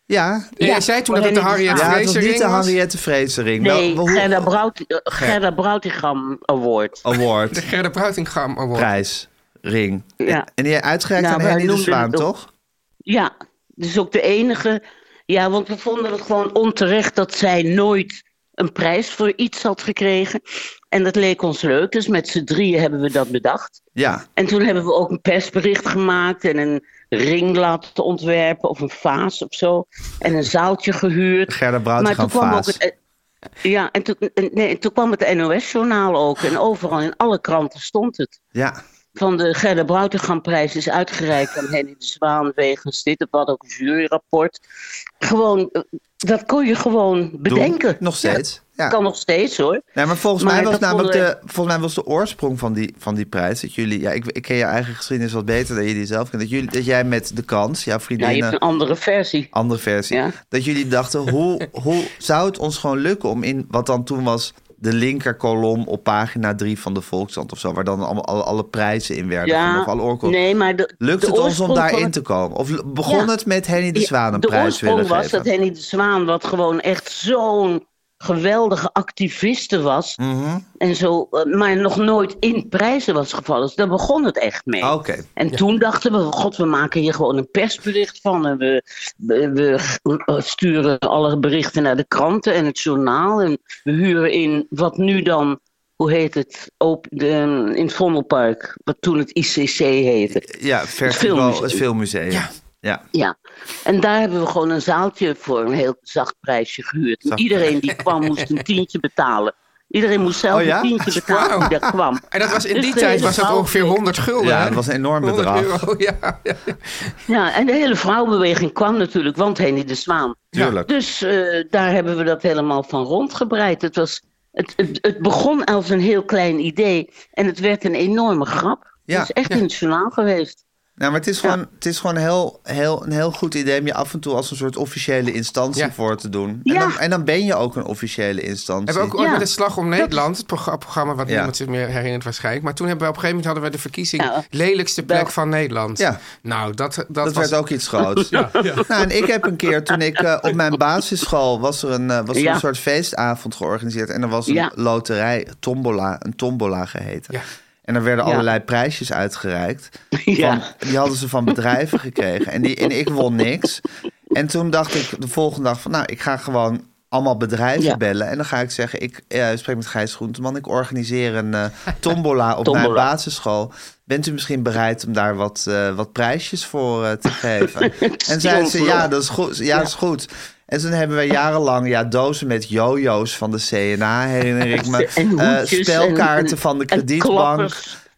Ja, En jij zei toen dat het de Henny de Harriet ja het was niet de was. Henriette Vreesering. Nee, Nou, hoe- Gerda, Brout, Gerda Broutigam Award. Award, De Gerda Bruitingam Award. prijs, ring. Ja. En die uitgereikt Nou, aan Henny de Zwaan, toch? Ja, dus ook de enige. Ja, want we vonden het gewoon onterecht dat zij nooit een prijs voor iets had gekregen. En dat leek ons leuk, dus met z'n drieën hebben we dat bedacht. Ja, En toen hebben we ook een persbericht gemaakt en een ring laten ontwerpen of een vaas of zo. En een zaaltje gehuurd. Gerda maar toen kwam ook vaas. het. eh, Ja, en toen, en- nee, en toen kwam het NOS-journaal ook. En overal in alle kranten stond het. ja. Van de Gerda Broutigam-prijs is uitgereikt aan Henny de Zwaan wegens dit. Het was ook een juryrapport. Gewoon, eh, dat kon je gewoon bedenken. Doen. Nog steeds. Ja. Kan nog steeds hoor. Nee, maar volgens Maar mij was namelijk vonden de, volgens mij was de oorsprong van die, van die prijs dat jullie, ja, ik, ik ken je eigen geschiedenis wat beter dan je die zelf kent, dat, jullie, dat jij met de kans, jouw Nou, je vriendinnen, hebt een andere versie. andere versie, Ja. dat jullie dachten, hoe, hoe zou het ons gewoon lukken om in wat dan toen was de linker kolom op pagina 3 van de Volkskrant of zo, waar dan allemaal alle, alle prijzen in werden, Ja, of alle nee, maar de, Lukt de het ons om oorsprong daarin het- te komen? Of begon Ja. het met Henny de Zwaan een de prijs oorsprong willen was geven? dat Henny de Zwaan, wat gewoon echt zo'n geweldige activiste was. Mhm. En zo, eh, maar nog nooit in prijzen was gevallen. Dus daar begon het echt mee. Oké. En toen dachten we, god, we maken hier gewoon een persbericht van. En we, we, we eh, sturen alle berichten naar de kranten en het journaal. En we huren in wat nu dan, hoe heet het, op de, in het Vondelpark. Wat toen het ICC heette. Ja, Het filmmuseum. het filmmuseum. Ja. Ja. Ja, en daar hebben we gewoon een zaaltje voor een heel zacht prijsje gehuurd. Zacht iedereen die kwam moest een tientje betalen. Iedereen moest zelf Oh ja? een tientje betalen Wauw. die daar kwam. En dat was in Dus die tijd was dat ongeveer 100 gulden. Ja, dat was een enorm 100 bedrag. euro, ja. ja. Ja, en de hele vrouwenbeweging kwam natuurlijk, want Henny de Zwaan. Tuurlijk. Dus eh, daar hebben we dat helemaal van rondgebreid. Het, was, het, het, het begon als een heel klein idee en het werd een enorme grap. Ja. Het is echt in het journaal geweest. Nou, maar het is gewoon, het is gewoon heel, heel, een heel goed idee om je af en toe als een soort officiële instantie Ja. voor te doen. En, Ja. dan, en dan ben je ook een officiële instantie. Hebben we ook ooit Ja. met het Slag om Nederland, het progra- programma wat Ja. niemand zich meer herinnert waarschijnlijk. Maar toen hebben we op een gegeven moment hadden we de verkiezing Ja. lelijkste plek van Nederland. Ja. Nou, dat, dat, Dat was... werd ook iets groots. [LAUGHS] Nou, en ik heb een keer, toen ik eh, op mijn basisschool was er een, eh, was er Ja. een soort feestavond georganiseerd. En er was een Ja. loterij, tombola, een tombola geheten. Ja. En er werden Ja. allerlei prijsjes uitgereikt. [LAUGHS] Ja. Van, die hadden ze van bedrijven gekregen. En, die, en ik won niks. En toen dacht ik de volgende dag van, nou, ik ga gewoon allemaal bedrijven Ja. bellen. En dan ga ik zeggen, ik eh, spreek met Gijs Groenteman. Ik organiseer een eh, tombola op mijn basisschool. Bent u misschien bereid om daar wat, eh, wat prijsjes voor te geven? [LAUGHS] en zeiden ze, ja, dat is goed. Ja, dat is goed. En toen hebben we jarenlang ja, dozen met jojo's van de CNA, herinner ik me. [LAUGHS] Eh, spelkaarten en- van de kredietbank.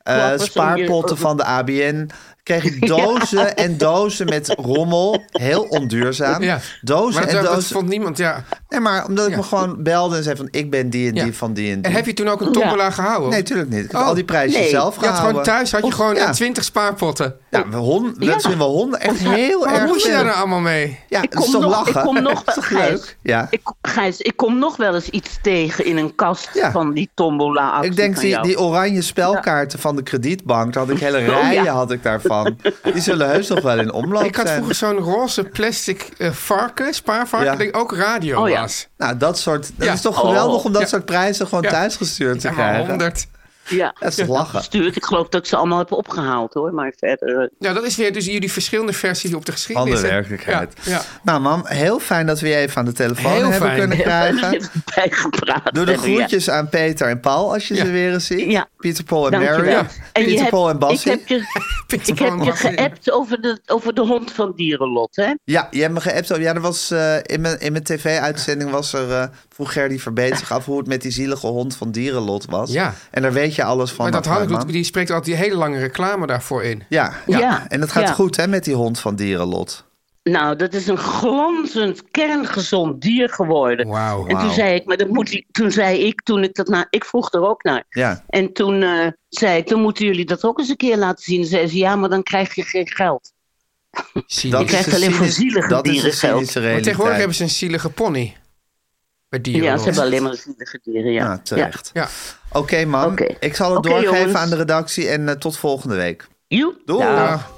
eh, spaarpotten van de ABN. Kreeg ik [LAUGHS] dozen en dozen met rommel. Heel onduurzaam. Ja. Dozen Maar en dozen. vond niemand, ja. Nee, maar omdat ik Ja. me gewoon belde en zei van... ik ben die en die Ja. van die en die. En heb je toen ook een tombola gehouden? Nee, tuurlijk niet. Ik heb Oh. al die prijsjes Nee. zelf Je had gehouden. gewoon thuis had je gewoon Ja. 20 spaarpotten. Ja, we hon, dat zijn wel honden. Echt heel erg wat moest je daar nou allemaal mee? Ja, Ik kom, nog, lachen? ik kom nog [LAUGHS] Dat is toch Gijs, leuk? Ja. Ik, Gijs, ik kom nog wel eens iets tegen in een kast Ja. van die tombola actie Ik denk van die, jou. die oranje spelkaarten van de kredietbank, daar had ik hele [LAUGHS] rijen ja. had ik daarvan. Die zullen heus nog wel in omloop Ik had zijn. vroeger zo'n roze plastic eh, varken, spaarvarken, ook radio Oh, ja. Was. Nou, dat soort. Dat is toch geweldig Oh. om dat Ja. soort prijzen gewoon thuisgestuurd te krijgen. 100. Ja, Dat is lachen. gestuurd. Ik geloof dat ik ze allemaal heb opgehaald hoor. Maar verder. Ja, dat is weer dus jullie verschillende versies op de geschiedenis. Andere werkelijkheid. Ja, ja. Nou, mam, heel fijn dat we je even aan de telefoon Heel hebben fijn. kunnen krijgen. bijgepraat. Doe de ja. groetjes aan Peter en Paul als je Ja. ze weer eens ziet. Ja. Pieter, Paul en Dankjewel. Mary. En je Pieter, hebt- Paul en Ik heb je, [LAUGHS] ik heb je geappt over de, over de hond van Dierenlot, hè? Ja, je hebt me geappt. Ja, er was, eh, in mijn, in mijn tv-uitzending was er... eh vroeg Gerdy Verbeet zich af hoe het met die zielige hond van Dierenlot was. Ja. En daar weet je alles van. Maar dat doet, die spreekt altijd die hele lange reclame daarvoor in. Ja. Ja. ja. En dat gaat Ja. goed hè, met die hond van Dierenlot. Nou, dat is een glanzend, kerngezond dier geworden. Wauw. En toen zei ik, maar dat moet, toen zei ik, toen ik dat na, ik vroeg er ook naar. Ja. En toen eh, zei ik, dan moeten jullie dat ook eens een keer laten zien. Dan zei ze, ja, maar dan krijg je geen geld. Zie Dat je. krijgt alleen voor zielige Dat is de dieren geld. Maar tegenwoordig hebben ze een zielige pony. Bij dieren. Ja, ze hebben alleen maar zielige dieren, ja. Ja, terecht. Ja. Oké man, Oké. ik zal het doorgeven jongens. aan de redactie en eh, tot volgende week. Ja. Joe. Doei. Dag.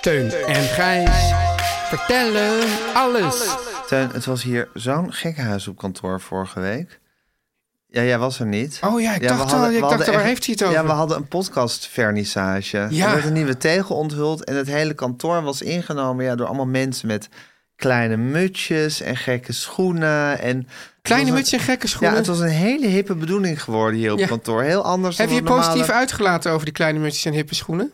Teun en Gijs vertellen alles. Teun, het was hier zo'n gekkenhuis op kantoor vorige week. Ja, jij was er niet. Oh ja, ik dacht hadden- al, we ik dacht, waar echt- heeft hij het over? Ja, we hadden een podcastvernissage. Ja. Er werd een nieuwe tegel onthuld en het hele kantoor was ingenomen ja, door allemaal mensen met kleine mutjes en gekke schoenen. En Kleine het muts en gekke schoenen. Ja, het was een hele hippe bedoeling geworden hier op Ja. kantoor. Heel anders Heb dan je normale- positief uitgelaten over die kleine mutjes en hippe schoenen?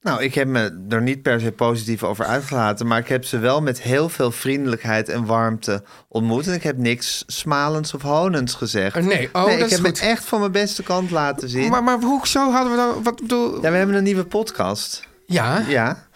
Nou, ik heb me er niet per se positief over uitgelaten, maar ik heb ze wel met heel veel vriendelijkheid en warmte ontmoet. En ik heb niks smalends of honends gezegd. Nee, oh, nee dat ik is heb me echt van mijn beste kant laten zien. Maar, maar hoezo hadden we dan... Wat bedoel... Ja, we hebben een nieuwe podcast. Ja, Ja,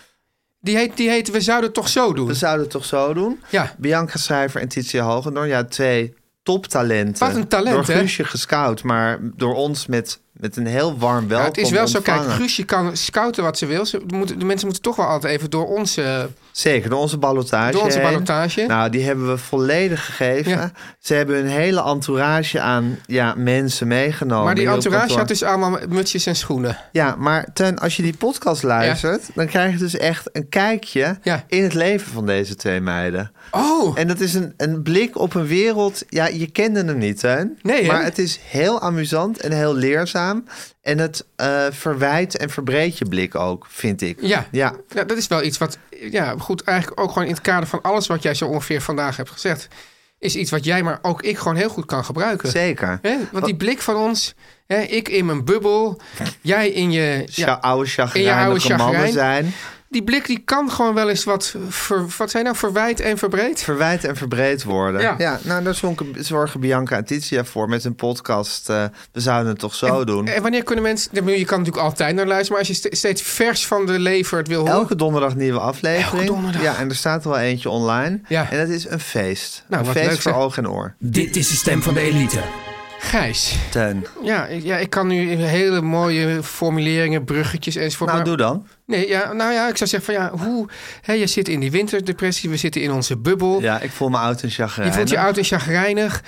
die heet, die heet We zouden het toch zo doen. we zouden het toch zo doen? Ja, Bianca Schrijver en Titia Hogendoorn. Ja, twee toptalenten. Wat een talent, Door? Guusje gescout, maar door ons met, met een heel warm welkom Ja, het is wel zo, kijk. Guusje kan scouten wat ze wil. Ze de mensen moeten toch wel altijd even door onze, Zeker, door onze ballotage door onze ballotage. Nou, die hebben we volledig gegeven. Ja. Ze hebben een hele entourage aan ja, mensen meegenomen. maar die entourage had dus allemaal mutsjes en schoenen. Ja, maar ten, als je die podcast luistert... dan krijg je dus echt een kijkje in het leven van deze twee meiden. Oh, En dat is een, een blik op een wereld... Ja, je kende hem niet, Teun. Nee, hè? Maar het is heel amusant en heel leerzaam. En het eh verwijt en verbreedt je blik ook, vind ik. ja. Ja, ja. Dat is wel iets wat, ja, goed, eigenlijk ook gewoon in het kader van alles wat jij zo ongeveer vandaag hebt gezegd, is iets wat jij, maar ook ik gewoon heel goed kan gebruiken. zeker. Want die blik van ons, hè, ik in mijn bubbel, [LAUGHS] jij in je, Ja. oude in je oude chagrijn. zijn. Die blik die kan gewoon wel eens wat, ver, wat zijn nou, verwijt en verbreed. Verwijt en verbreed worden. Ja. Ja, nou daar zorgen, Bianca en Titia voor met een podcast. eh, we zouden het toch zo doen. En wanneer kunnen mensen, je kan natuurlijk altijd naar luisteren, maar als je ste- steeds vers van de lever het wil horen. Elke donderdag nieuwe aflevering. Elke donderdag. Ja, en er staat er wel eentje online. Ja. En dat is een feest. Nou, een wat feest leuk, voor oog en oor. Dit is de stem van de elite. Gijs. Teun. Ja, ik- ja, ik kan nu hele mooie formuleringen, bruggetjes enzovoort. Nou, maar- doe dan. Nee, ja, nou ja, ik zou zeggen van ja, hoe... Hè, je zit in die winterdepressie, we zitten in onze bubbel. Ja, ik voel me oud en je chagrijnig. voelt je oud en chagrijnig.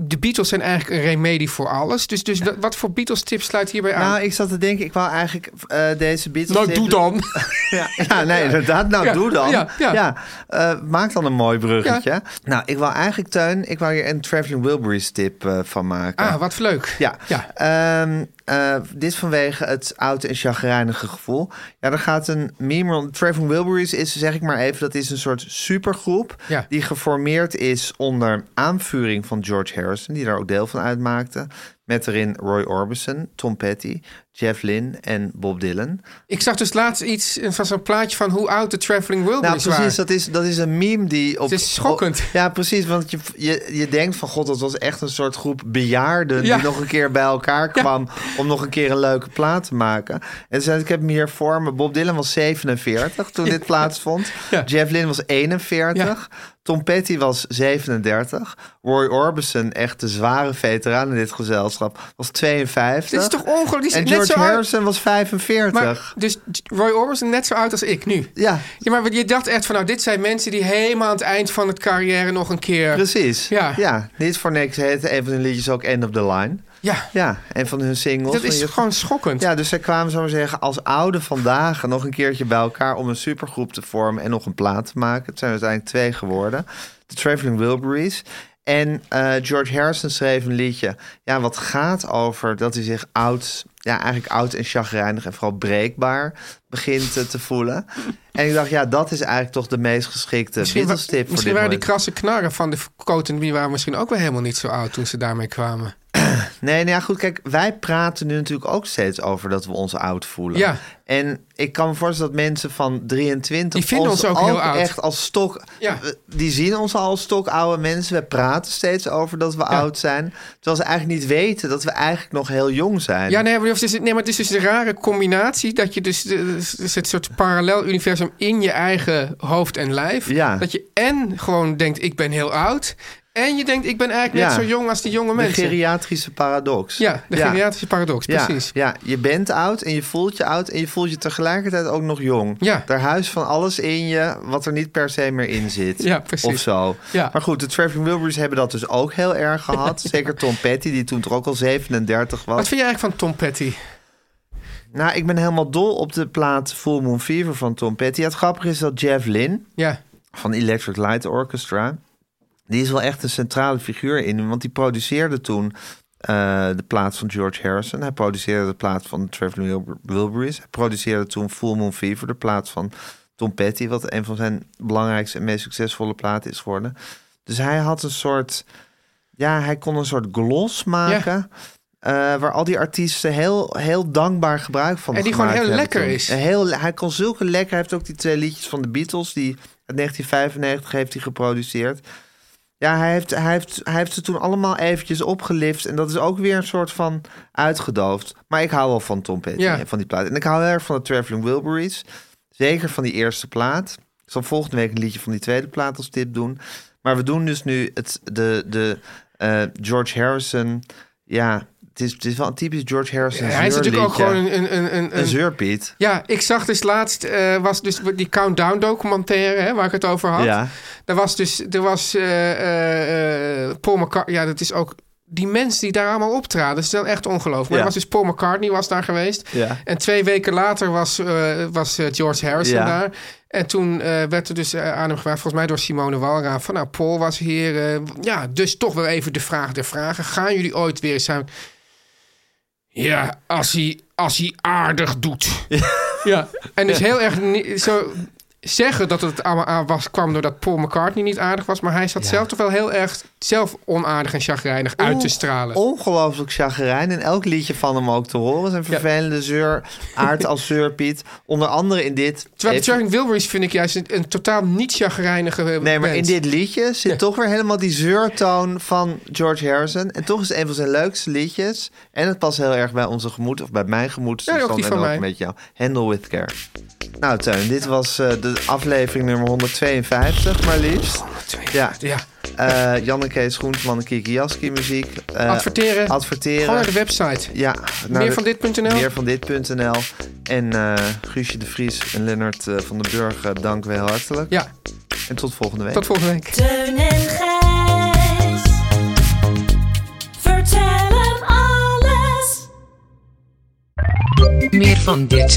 De Beatles zijn eigenlijk een remedie voor alles. Dus, dus wat- wat voor Beatles tips sluit hierbij aan? Nou, ik zat te denken, ik wou eigenlijk eh, deze Beatles... Nou, doe dan. [LAUGHS] Ja, ja, nee, inderdaad. Nou, Ja, doe dan. ja, ja. eh, maak dan een mooi bruggetje. Nou, ik wou eigenlijk, Teun, ik wou hier een Traveling Wilburys tip eh, van maken. Ah, wat leuk. Ja, Ja. Ehm, eh, dit vanwege het oud en chagrijnige gevoel. Ja, er gaat een meme rond. Traveling Wilburys is, zeg ik maar even, dat is een soort supergroep... Ja. die geformeerd is onder aanvuring van George Harrison... die daar ook deel van uitmaakte. Met erin Roy Orbison, Tom Petty, Jeff Lynne en Bob Dylan. Ik zag dus laatst iets van zo'n plaatje van hoe oud de Traveling Nou, Wilburys precies, waren. dat is, dat is een meme die... Op, Het is schokkend. op- ja, precies, want je, je, je denkt van... God, dat was echt een soort groep bejaarden... Ja. die nog een keer bij elkaar kwam... om nog een keer een leuke plaat te maken. En zei, ik heb hem hier voor me. Bob Dylan was 47 toen [LAUGHS] dit plaatsvond. Jeff Lynne was 41. Tom Petty was 37. Roy Orbison, echt de zware veteraan in dit gezelschap, was 52. Dit is toch ongelooflijk? En George Harrison was 45. Maar, dus Roy Orbison net zo oud als ik nu. Ja, Ja, maar je dacht echt van, nou, dit zijn mensen die helemaal aan het eind van het carrière nog een keer... Precies. Ja. ja. Niet voor niks heette een van hun liedjes ook End of the Line. Ja, Ja, een van hun singles. dat is gewoon schokkend. Ja, dus zij kwamen, zo maar zeggen, als oude vandaag nog een keertje bij elkaar om een supergroep te vormen en nog een plaat te maken. Het zijn uiteindelijk twee geworden. De Traveling Wilburys. En eh, George Harrison schreef een liedje. Ja, wat gaat over dat hij zich oud, ja, eigenlijk oud en chagrijnig en vooral breekbaar begint eh, te voelen. En ik dacht, ja, dat is eigenlijk toch de meest geschikte Misschien, wa- Beatles-tip voor misschien waren die krasse knarren van de Cote die waren misschien ook wel helemaal niet zo oud toen ze daarmee kwamen. [CLEARS THROAT] [CLEARS THROAT] Nee, nou ja, goed. Kijk, wij praten nu natuurlijk ook steeds over dat we ons oud voelen. Ja. En ik kan me voorstellen dat mensen van 23... Die vinden ons ook heel oud. echt als stok... Ja. Die zien ons al als stokoude mensen. We praten steeds over dat we oud zijn. Terwijl ze eigenlijk niet weten dat we eigenlijk nog heel jong zijn. Ja, nee maar, het is, nee, maar het is dus een rare combinatie dat je dus, eh, dus het soort parallel universum in je eigen hoofd en lijf. Ja. Dat je en gewoon denkt, ik ben heel oud. En je denkt, ik ben eigenlijk net Ja. zo jong als die jonge de mensen. geriatrische paradox. Ja, de geriatrische paradox, precies. ja, je bent oud en je voelt je oud en je voelt je tegelijkertijd ook nog jong. Ja. Daar huist van alles in je wat er niet per se meer in zit. [LAUGHS] Ja, precies. Of zo. Ja. Maar goed, de Traveling Wilburys hebben dat dus ook heel erg gehad. [LAUGHS] Zeker Tom Petty, die toen toch ook al 37 was. Wat vind je eigenlijk van Tom Petty? Nou, ik ben helemaal dol op de plaat Full Moon Fever van Tom Petty. Het grappige is dat Jeff Lynne Ja, van Electric Light Orchestra... die is wel echt een centrale figuur in. Want die produceerde toen eh, de plaat van George Harrison. Hij produceerde de plaat van Wilbur- Wilburys. Hij produceerde toen Full Moon Fever, de plaat van Tom Petty... wat een van zijn belangrijkste en meest succesvolle platen is geworden. Dus hij had een soort... Ja, hij kon een soort gloss maken... eh, waar al die artiesten heel, heel dankbaar gebruik van En die gewoon heel lekker toen. is. Heel, hij kon zulke lekker. Hij heeft ook die twee liedjes van de Beatles... die uit 1995 heeft hij geproduceerd. Ja, hij heeft, hij, heeft, hij heeft ze toen allemaal eventjes opgelift. En dat is ook weer een soort van uitgedoofd. Maar ik hou wel van Tom Petty Ja. van die plaat. En ik hou heel erg van de Traveling Wilburys. Zeker van die eerste plaat. Ik zal volgende week een liedje van die tweede plaat als tip doen. Maar we doen dus nu het, de, de eh, George Harrison... Ja, het is, het is wel een typisch George Harrison hij is natuurlijk ook gewoon een... een, een, Een een zeurpiet. ja, ik zag dus laatst, eh, was dus die Countdown documentaire, hè, waar ik het over had. Ja. Er was dus, er was eh, eh, Paul McCartney, ja, dat is ook die mensen die daar allemaal optraden, dat is wel echt ongelooflijk. Maar Ja. was dus Paul McCartney was daar geweest. Ja. En twee weken later was, was George Harrison Ja. daar. En toen eh, werd er dus aan hem gevraagd, volgens mij door Simone Walraaf, van nou, Paul was hier. ja, dus toch wel even de vraag der vragen. Gaan jullie ooit weer samen... Ja, als hij, als hij aardig doet. Ja. En dus heel erg zo zeggen dat het allemaal aan was, kwam doordat Paul McCartney niet aardig was. Maar hij zat zelf toch wel heel erg zelf onaardig en chagrijnig uit te stralen. Ongelooflijk chagrijn. In elk liedje van hem ook te horen. Zijn vervelende zeur, aard als zeurpiet. Onder andere in dit... Terwijl de even- Wilburys vind ik juist een, een totaal niet chagrijnige Nee, maar in dit liedje zit toch weer helemaal die zeurtoon van George Harrison. En toch is het een van zijn leukste liedjes. En het past heel erg bij onze gemoed, of bij mijn gemoed. Ja, ook die en van mij. beetje jou. Handle with care. Nou, Teun, dit was eh, de aflevering nummer 152, maar liefst. Ja. Ja. Eh Janneke is Groenteman en Kiki Jaski muziek. Eh, Adverteren. Adverteren. Gewoon naar de website. Ja, naar Meer de- van dit.nl? Meer van dit.nl. En eh Guusje de Vries en Lennart van den Burg, dank wel heel hartelijk. Ja, En tot volgende week. tot volgende week. Teun en Gijs. Vertel hem alles. Meer van dit.